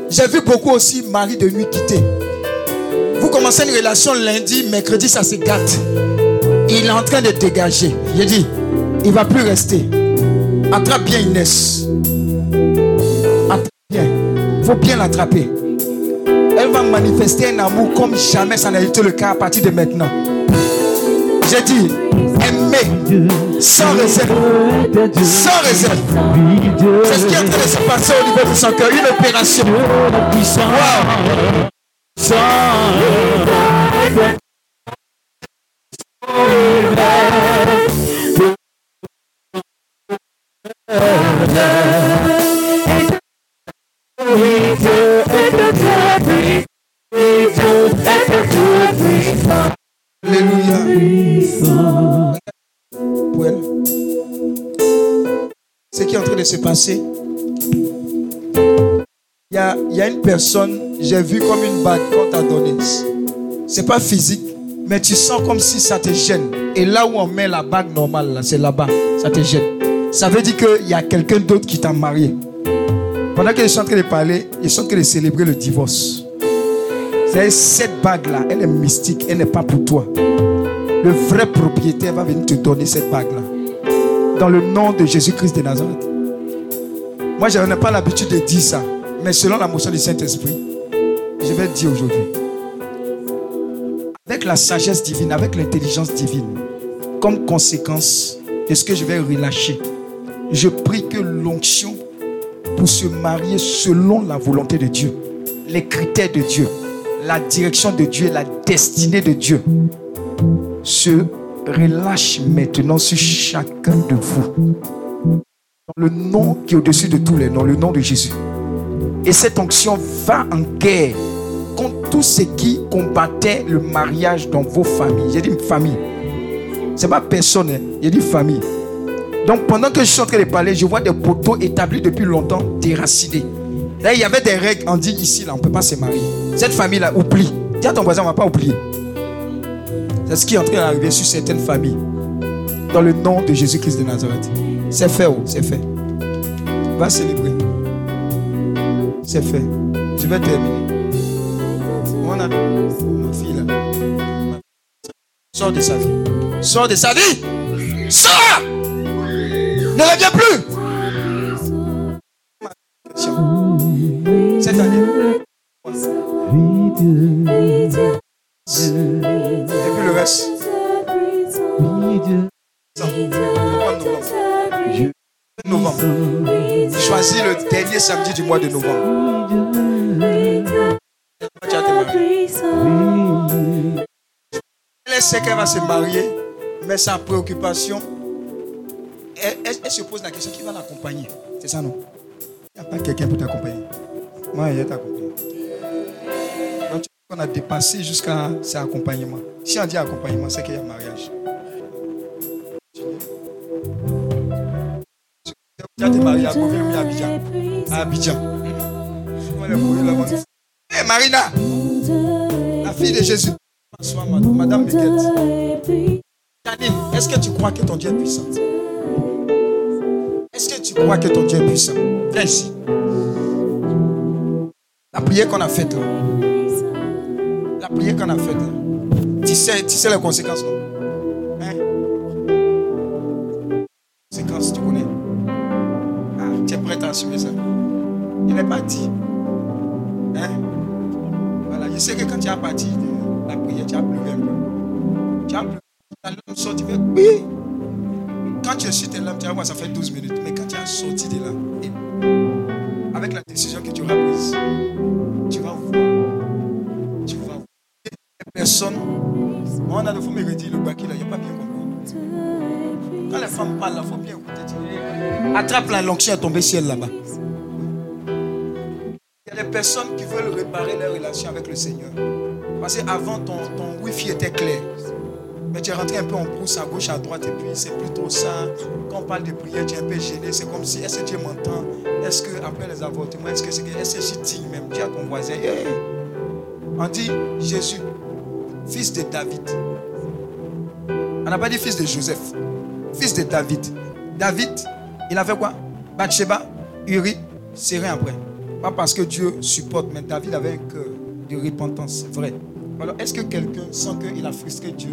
J'ai vu beaucoup aussi mari de nuit quitter. Vous commencez une relation lundi, mercredi, ça se gâte. Il est en train de dégager. J'ai dit, il ne va plus rester. Attrape bien Inès. Attrape bien. Il faut bien l'attraper. Elle va manifester un amour comme jamais ça n'a été le cas à partir de maintenant. J'ai dit, aimer sans réserve. Sans réserve. C'est ce qui est en train de se passer au niveau de son cœur. Une opération. Alléluia. Ce qui est en train de se passer, il y y a une personne, j'ai vu comme une bague qu'on t'a donnée. C'est pas physique, mais tu sens comme si ça te gêne. Et là où on met la bague normale, là, c'est là-bas, ça te gêne. Ça veut dire qu'il y a quelqu'un d'autre qui t'a marié. Pendant que je suis en train de parler, ils sont en train de célébrer le divorce. Cette bague-là, elle est mystique, elle n'est pas pour toi. Le vrai propriétaire va venir te donner cette bague-là. Dans le nom de Jésus-Christ de Nazareth. Moi, je n'ai pas l'habitude de dire ça. Mais selon la motion du Saint-Esprit, je vais dire aujourd'hui. Avec la sagesse divine, avec l'intelligence divine, comme conséquence de ce que je vais relâcher, je prie que l'onction pour se marier selon la volonté de Dieu, les critères de Dieu, la direction de Dieu, la destinée de Dieu, se relâche maintenant sur chacun de vous. Dans le nom qui est au-dessus de tous les noms, le nom de Jésus. Et cette onction va en guerre contre tout ce qui combattait le mariage dans vos familles. J'ai dit famille. C'est pas personne, hein. j'ai dit famille. Donc pendant que je suis en train de parler, je vois des poteaux établis depuis longtemps déracinés. Là, il y avait des règles. On dit ici, là, on ne peut pas se marier. Cette famille-là, oublie. Dis à ton voisin, on ne va pas oublier. C'est ce qui est en train d'arriver sur certaines familles. Dans le nom de Jésus-Christ de Nazareth. C'est fait, oh, c'est fait. Va célébrer. C'est fait. Je vais terminer. On a ma fille là. Sors de sa vie. Sors de sa vie. Sors. Ne reviens plus. Le dernier samedi du mois de novembre. Elle sait qu'elle va se marier, mais sa préoccupation, elle, se pose la question qui va l'accompagner. C'est ça, non? Il n'y a pas quelqu'un pour t'accompagner. Moi, il t'accompagner. Donc, qu'on a dépassé jusqu'à cet accompagnement. Si on dit accompagnement, c'est qu'il y a mariage. As été marié à à Abidjan. À Abidjan. Hé, Marina, la fille de Jésus. Bonsoir, madame, Miguel. Janine, est-ce que tu crois que ton Dieu est puissant? Est-ce que tu crois que ton Dieu est puissant? Viens ici. La prière qu'on a faite, là. la prière qu'on a faite, là. tu sais, tu sais les conséquences, non? Hein? Conséquences, tu connais ah, Tu es prêt à assumer ça Il n'est pas dit. Hein? Voilà, je sais que quand tu as parti de la prière, tu as pleuré un peu. Tu as pleuré. La larme sort, tu oui. Quand tu es sur tes larmes, tu vas voir, ça fait 12 minutes. Mais quand tu as sorti de là, et avec la décision que tu auras prise, tu vas voir. Tu vas voir. Les personnes. On a le faux mérite, le là, il n'y a pas bien compris. Quand les femmes parlent, il faut bien écouter. Attrape la l'onction est tombée ciel là-bas. Il y a des personnes qui veulent réparer leur relation avec le Seigneur. Parce qu'avant, ton, ton wifi était clair. Mais tu es rentré un peu en brousse à gauche, à droite, et puis c'est plutôt ça. Quand on parle de prière, tu es un peu gêné. C'est comme si, est-ce que Dieu m'entend? Est-ce que après les avortements, est-ce que c'est est-ce que je digne même? Dis à ton voisin, on dit Jésus, fils de David. On n'a pas dit fils de Joseph, fils de David. David, il a fait quoi? Bathsheba, Uri, c'est rien après. Pas parce que Dieu supporte, mais David avait un cœur de repentance, vrai. Alors, est-ce que quelqu'un sent qu'il a frustré Dieu?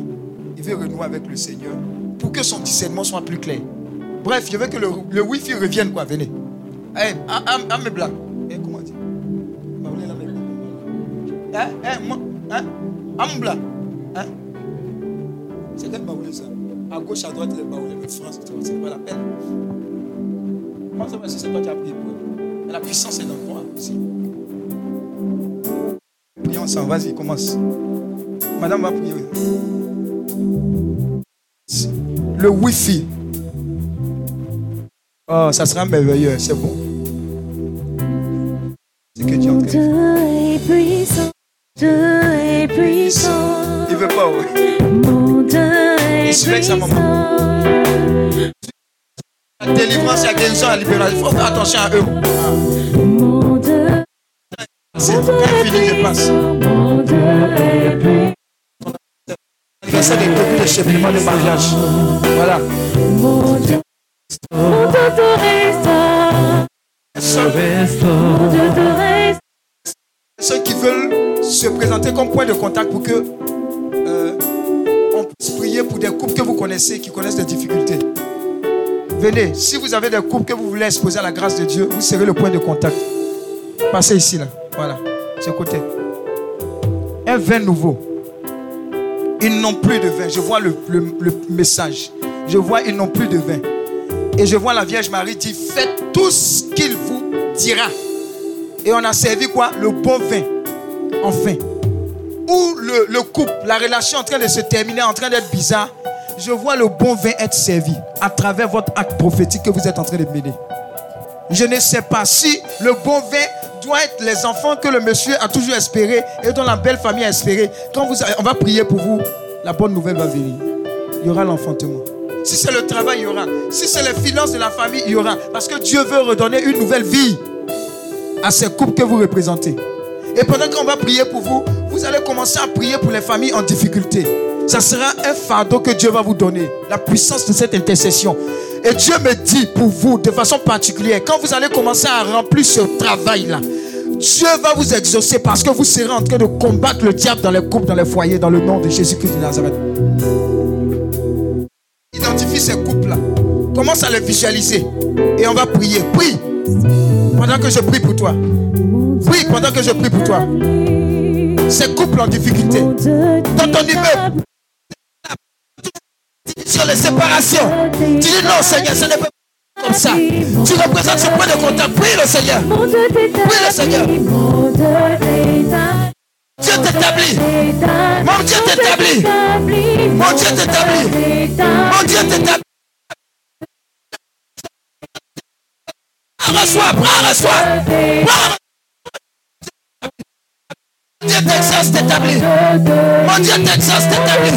Il veut renouer avec le Seigneur pour que son discernement soit plus clair. Bref, je veux que le, le wifi revienne, quoi. Venez. Eh, un, un, mes blagues. Eh, comment dire? Blagues. Hein, hein, hein. Hein? C'est quel ça À gauche, à droite, les baoulés, mais France, c'est pas la peine. Comment ça va si c'est toi qui as prié pour La puissance est dans toi aussi. Prions ensemble, vas-y, commence. Madame va prier. Le Wi-Fi. Oh, ça sera merveilleux, c'est bon. C'est que Dieu est en train de faire. Dieu est puissant, Dieu est puissant, Il veut pas, oui. Que sa maman. La délivrance, la guérison, la libération. Il faut faire attention à eux. C'est quand je passe. de cheminement de mariage. Voilà. mon Dieu, te Ceux qui veulent se présenter comme point de contact pour que euh, prier pour des couples que vous connaissez, qui connaissent des difficultés. Venez, si vous avez des couples que vous voulez exposer à la grâce de Dieu, vous serez le point de contact. Passez ici, là. Voilà, ce côté. Un vin nouveau. Ils n'ont plus de vin. Je vois le, le- le message. Je vois, ils n'ont plus de vin. Et je vois la Vierge Marie dire, faites tout ce qu'il vous dira. Et on a servi quoi? Le bon vin. Enfin. Où le, le couple, la relation en train de se terminer, en train d'être bizarre, je vois le bon vin être servi à travers votre acte prophétique que vous êtes en train de mener. Je ne sais pas si le bon vin doit être les enfants que le monsieur a toujours espéré et dont la belle famille a espéré. Quand vous, on va prier pour vous, la bonne nouvelle va venir. Il y aura l'enfantement. Si c'est le travail, il y aura. Si c'est les finances de la famille, il y aura. Parce que Dieu veut redonner une nouvelle vie à ces couples que vous représentez. Et pendant qu'on va prier pour vous, vous allez commencer à prier pour les familles en difficulté. Ça sera un fardeau que Dieu va vous donner. La puissance de cette intercession. Et Dieu me dit pour vous, de façon particulière, quand vous allez commencer à remplir ce travail-là, Dieu va vous exaucer parce que vous serez en train de combattre le diable dans les couples, dans les foyers, dans le nom de Jésus-Christ de Nazareth. Identifie ces couples-là. Commence à les visualiser. Et on va prier. Prie. Pendant que je prie pour toi. Prie pendant que je prie pour toi. Ces couples en difficulté. Dans ton immeuble. Sur les séparations. Tu dis non, Seigneur, ce n'est pas comme ça. Tu représentes ce point de contact. Prie le Seigneur. Oui, le Seigneur. mon Dieu t'établit, Dieu t'établit. Mon Dieu t'établit. Mon Dieu t'établit. Mon Dieu t'établit. Reçois, prends, reçois. Prends. Dieu t'exerce t'établit. Mon Dieu t'exerce t'établit.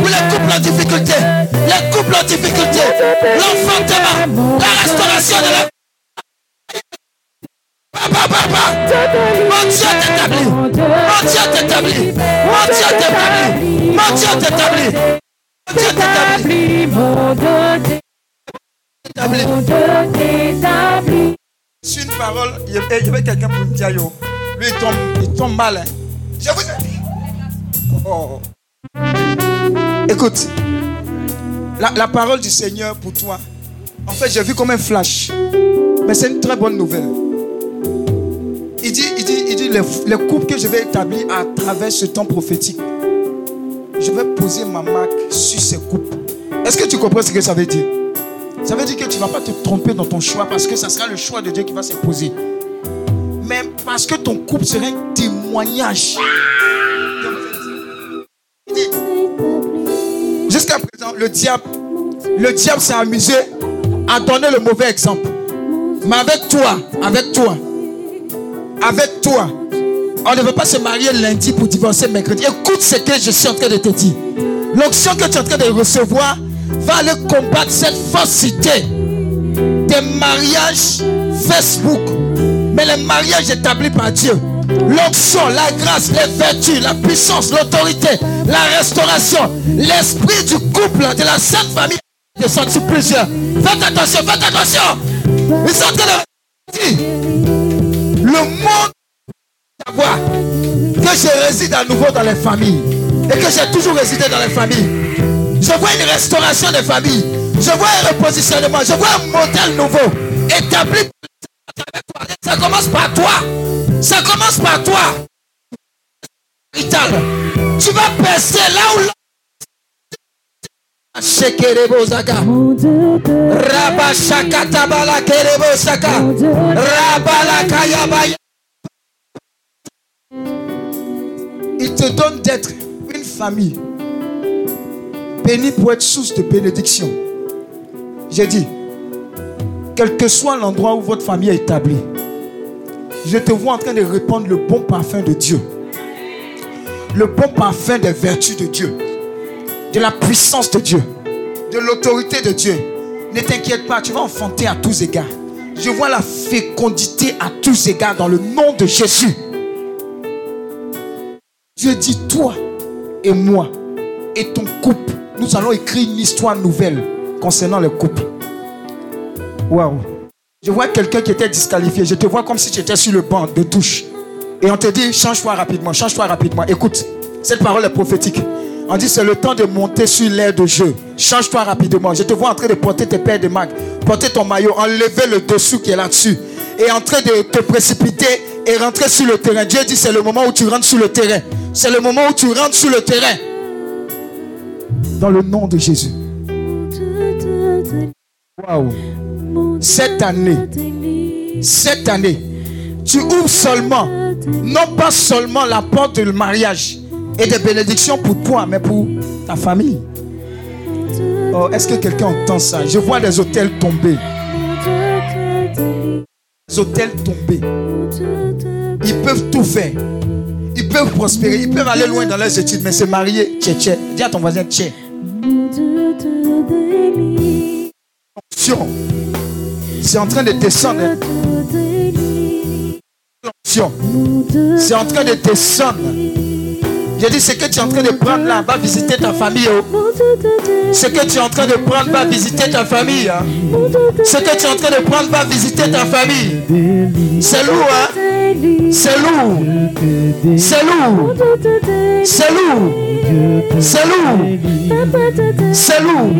Pour les couples en difficulté, les couples en difficulté, l'enfantement, la restauration de la Papa, papa, mon Dieu t'établit. Mon Dieu t'établit. Mon Dieu t'établit. Mon Dieu t'établit. Mon Dieu t'établit. Mon Dieu T'établit. une parole, il y avait, quelqu'un pour me dire. Lui, il tombe, il tombe mal. hein. Je vous ai dit. Oh. Écoute, la, parole du Seigneur pour toi, en fait, j'ai vu comme un flash. Mais c'est une très bonne nouvelle. Il dit, il dit, il dit les, les couples que je vais établir à travers ce temps prophétique, je vais poser ma marque sur ces couples. Est-ce que tu comprends ce que ça veut dire? Ça veut dire que tu ne vas pas te tromper dans ton choix parce que ça sera le choix de Dieu qui va s'imposer. Parce que ton couple sera un témoignage. Jusqu'à présent, le diable, le diable s'est amusé à donner le mauvais exemple. Mais avec toi, avec toi, avec toi, on ne veut pas se marier lundi pour divorcer mercredi. Écoute ce que je suis en train de te dire. L'onction que tu es en train de recevoir va aller combattre cette falsité des mariages Facebook. Mais les mariages établis par Dieu. L'onction, la grâce, les vertus, la puissance, l'autorité, la restauration, l'esprit du couple, de la sainte famille. Descend sur plusieurs. Faites attention, faites attention. Ils sont en train de le monde savoir que je réside à nouveau dans les familles et que j'ai toujours résidé dans les familles. Je vois une restauration des familles. Je vois un repositionnement. Je vois un modèle nouveau établi. Ça commence par toi. Ça commence par toi. Tu vas percer là où Shekerebo Zaka. Rabba Shaka Tabala Kerebo Saka. Rabala Kayabaya. Il te donne d'être une famille bénie pour être source de bénédiction. J'ai dit, quel que soit l'endroit où votre famille est établie, je te vois en train de répandre le bon parfum de Dieu. Le bon parfum des vertus de Dieu. De la puissance de Dieu. De l'autorité de Dieu. Ne t'inquiète pas, tu vas enfanter à tous égards. Je vois la fécondité à tous égards dans le nom de Jésus. Dieu dit, toi et moi et ton couple, nous allons écrire une histoire nouvelle concernant le couple. Waouh. Je vois quelqu'un qui était disqualifié. Je te vois comme si tu étais sur le banc de touche. Et on te dit, change-toi rapidement, change-toi rapidement. Écoute, cette parole est prophétique. On dit, c'est le temps de monter sur l'air de jeu. Change-toi rapidement. Je te vois en train de porter tes paires de mags, porter ton maillot, enlever le dessous qui est là-dessus. Et en train de te précipiter et rentrer sur le terrain. Dieu dit, c'est le moment où tu rentres sur le terrain. C'est le moment où tu rentres sur le terrain. Dans le nom de Jésus. Waouh. Cette année, cette année, tu ouvres seulement, non pas seulement la porte du mariage et des bénédictions pour toi, mais pour ta famille. Oh, est-ce que quelqu'un entend ça? Je vois des hôtels tomber. Des hôtels tomber. Ils peuvent tout faire. Ils peuvent prospérer. Ils peuvent aller loin dans leurs études, mais se marier, tchè, tchè. Dis à ton voisin, tchè. C'est en train de descendre. C'est en train de descendre. J'ai dit, ce que tu es en train de prendre là, va visiter ta famille. oh. Ce que tu es en train de prendre, va visiter ta famille. hein. Ce que tu es en train de prendre, va visiter ta famille. C'est lourd, hein? C'est lourd. C'est lourd. C'est lourd. C'est lourd. C'est lourd.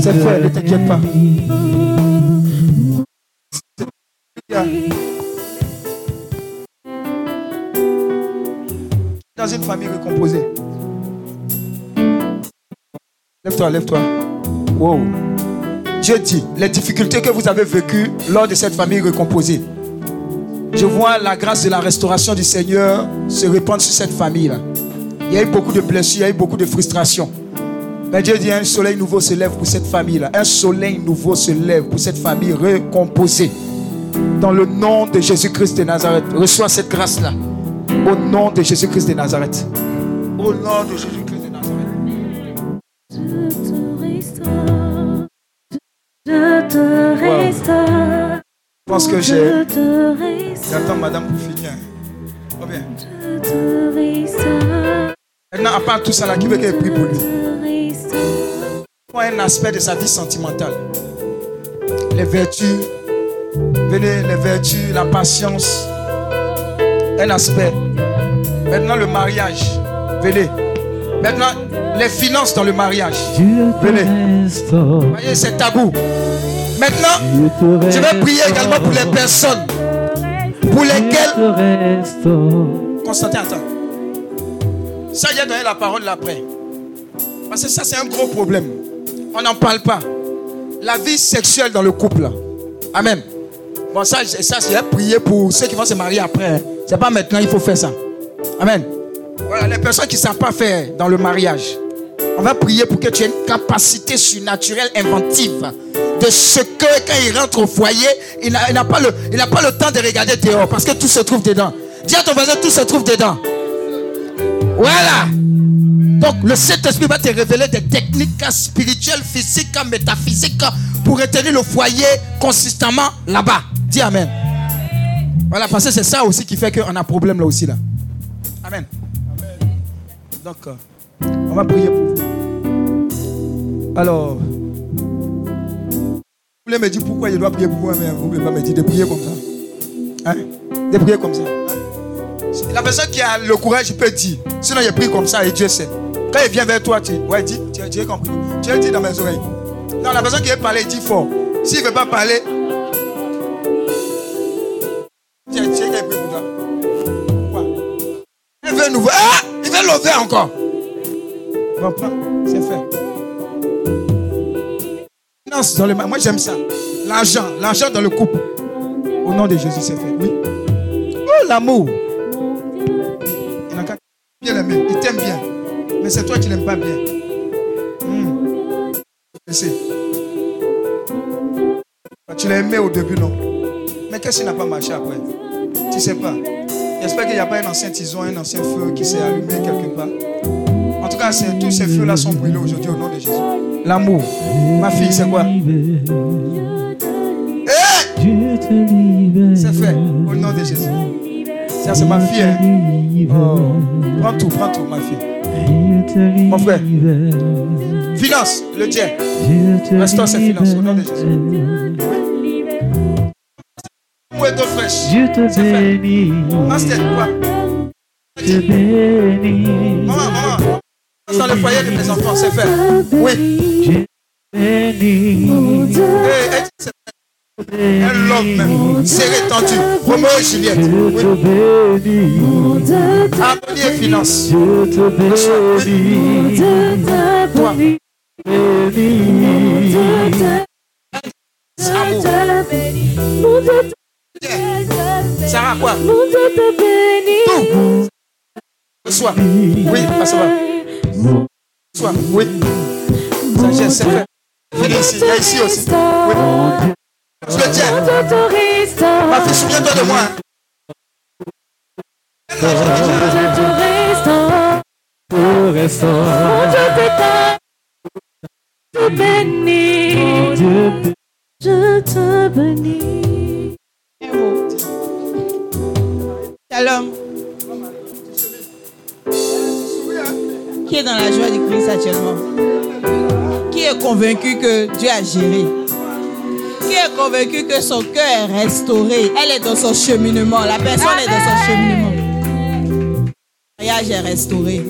C'est fait, ne t'inquiète pas. Dans une famille recomposée. Lève-toi, lève-toi. Wow. Dieu dit, les difficultés que vous avez vécues lors de cette famille recomposée, Je vois la grâce de la restauration du Seigneur se répandre sur cette famille-là. Il y a eu beaucoup de blessures, il y a eu beaucoup de frustrations. Mais Dieu dit un soleil nouveau se lève pour cette famille-là. Un soleil nouveau se lève pour cette famille recomposée. Dans le nom de Jésus-Christ de Nazareth. Reçois cette grâce-là. Au nom de Jésus-Christ de Nazareth. Au nom de Jésus-Christ de Nazareth. Je te restaure. Je te restaure. Pense que j'ai. J'attends madame pour finir. Oh bien. Je te restaure. Maintenant, à part tout ça là, qui veut qu'elle prie pour lui. Moi, un aspect de sa vie sentimentale. Les vertus. Venez, les vertus, la patience. Un aspect. Maintenant, le mariage. Venez. Maintenant, les finances dans le mariage. Venez. Voyez, c'est tabou. Maintenant, je vais prier également pour les personnes pour lesquelles. Constantin, attends. Ça, j'ai donné la parole après. Parce que ça, c'est un gros problème. On n'en parle pas. La vie sexuelle dans le couple. Amen. Bon, ça, ça j'ai prié pour ceux qui vont se marier après. hein. C'est pas maintenant, il faut faire ça. Amen. Voilà, les personnes qui ne savent pas faire dans le mariage. On va prier pour que tu aies une capacité surnaturelle inventive de ce que quand il rentre au foyer, il n'a pas, le- pas le temps de regarder dehors parce que tout se trouve dedans. Dis à ton voisin, tout se trouve dedans. Voilà. Donc le Saint-Esprit va te révéler des techniques spirituelles, physiques, métaphysiques pour retenir le foyer consistamment là-bas. Dis Amen. Voilà, parce que c'est ça aussi qui fait qu'on a problème là aussi. Là. Amen. Donc, euh, on va prier pour vous. Alors, vous voulez me dire pourquoi je dois prier pour vous, mais vous ne voulez pas me dire de prier comme ça? Hein? De prier comme ça. hein? La personne qui a le courage, peut dire. Sinon, il prie comme ça et Dieu sait. Quand il vient vers toi, tu ouais, dis, tu, tu as compris. Tu as dit dans mes oreilles. Non, la personne qui veut parler, dit fort. S'il ne veut pas parler, Encore. Bon. C'est fait. Moi, j'aime ça. L'argent. L'argent dans le couple. Au nom de Jésus, c'est fait. Oui. Oh, l'amour. Il bien. Il t'aime bien. Mais c'est toi qui l'aimes pas bien. Hmm. Laissez. Tu l'as aimé au début, non? Mais qu'est-ce qui n'a pas marché après? Tu sais pas. J'espère qu'il n'y a pas un ancien tison, un ancien feu qui s'est allumé quelque part. En tout cas, tous ces feux-là sont brûlés aujourd'hui au nom de Jésus. L'amour. Ma fille, c'est quoi? Eh? C'est fait. Au nom de Jésus. Ça, c'est ma fille. Hein? Oh. Prends tout, prends tout, ma fille. Mon frère. Finance, le Dieu. Restaure ses finances au nom de Jésus. Fraîche Dieu te bénit, Master, quoi? Bénit, Maman, maman. Dans le foyer de mes enfants, c'est fait. Oui. bénit, Eh, eh, un love même. Serré, tendu. Roméo et Juliette. Dieu Oui. Harmonie et finance. Dieu te bénit, Toi, bénit, amour. Sarah, quoi? Tout. Reçois. Oui, ça va. Reçois. Oui. Sagesse, c'est fait. Ici. Ici aussi. Oui. Je le tiens. Ma fille, souviens-toi de moi. hein. te Dieu Je te bénis. Shalom. Qui est dans la joie du Christ actuellement? Qui est convaincu que Dieu a géré? Qui est convaincu que son cœur est restauré? Elle est dans son cheminement. La personne est dans son cheminement. Son mariage est restauré.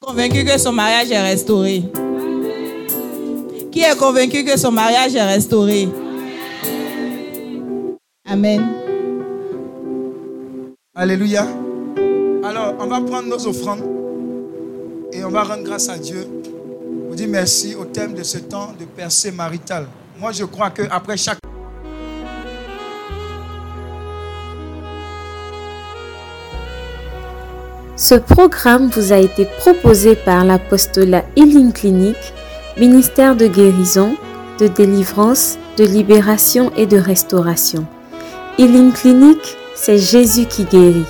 Convaincu que son mariage est restauré. Qui est convaincu que son mariage est restauré? Amen. Alléluia. Alors, on va prendre nos offrandes et on va rendre grâce à Dieu. On dit merci au thème de ce temps de percée maritale. Moi, je crois qu'après chaque... Ce programme vous a été proposé par l'apostolat Healing Clinic, ministère de guérison, de délivrance, de libération et de restauration. Healing Clinic, c'est Jésus qui guérit.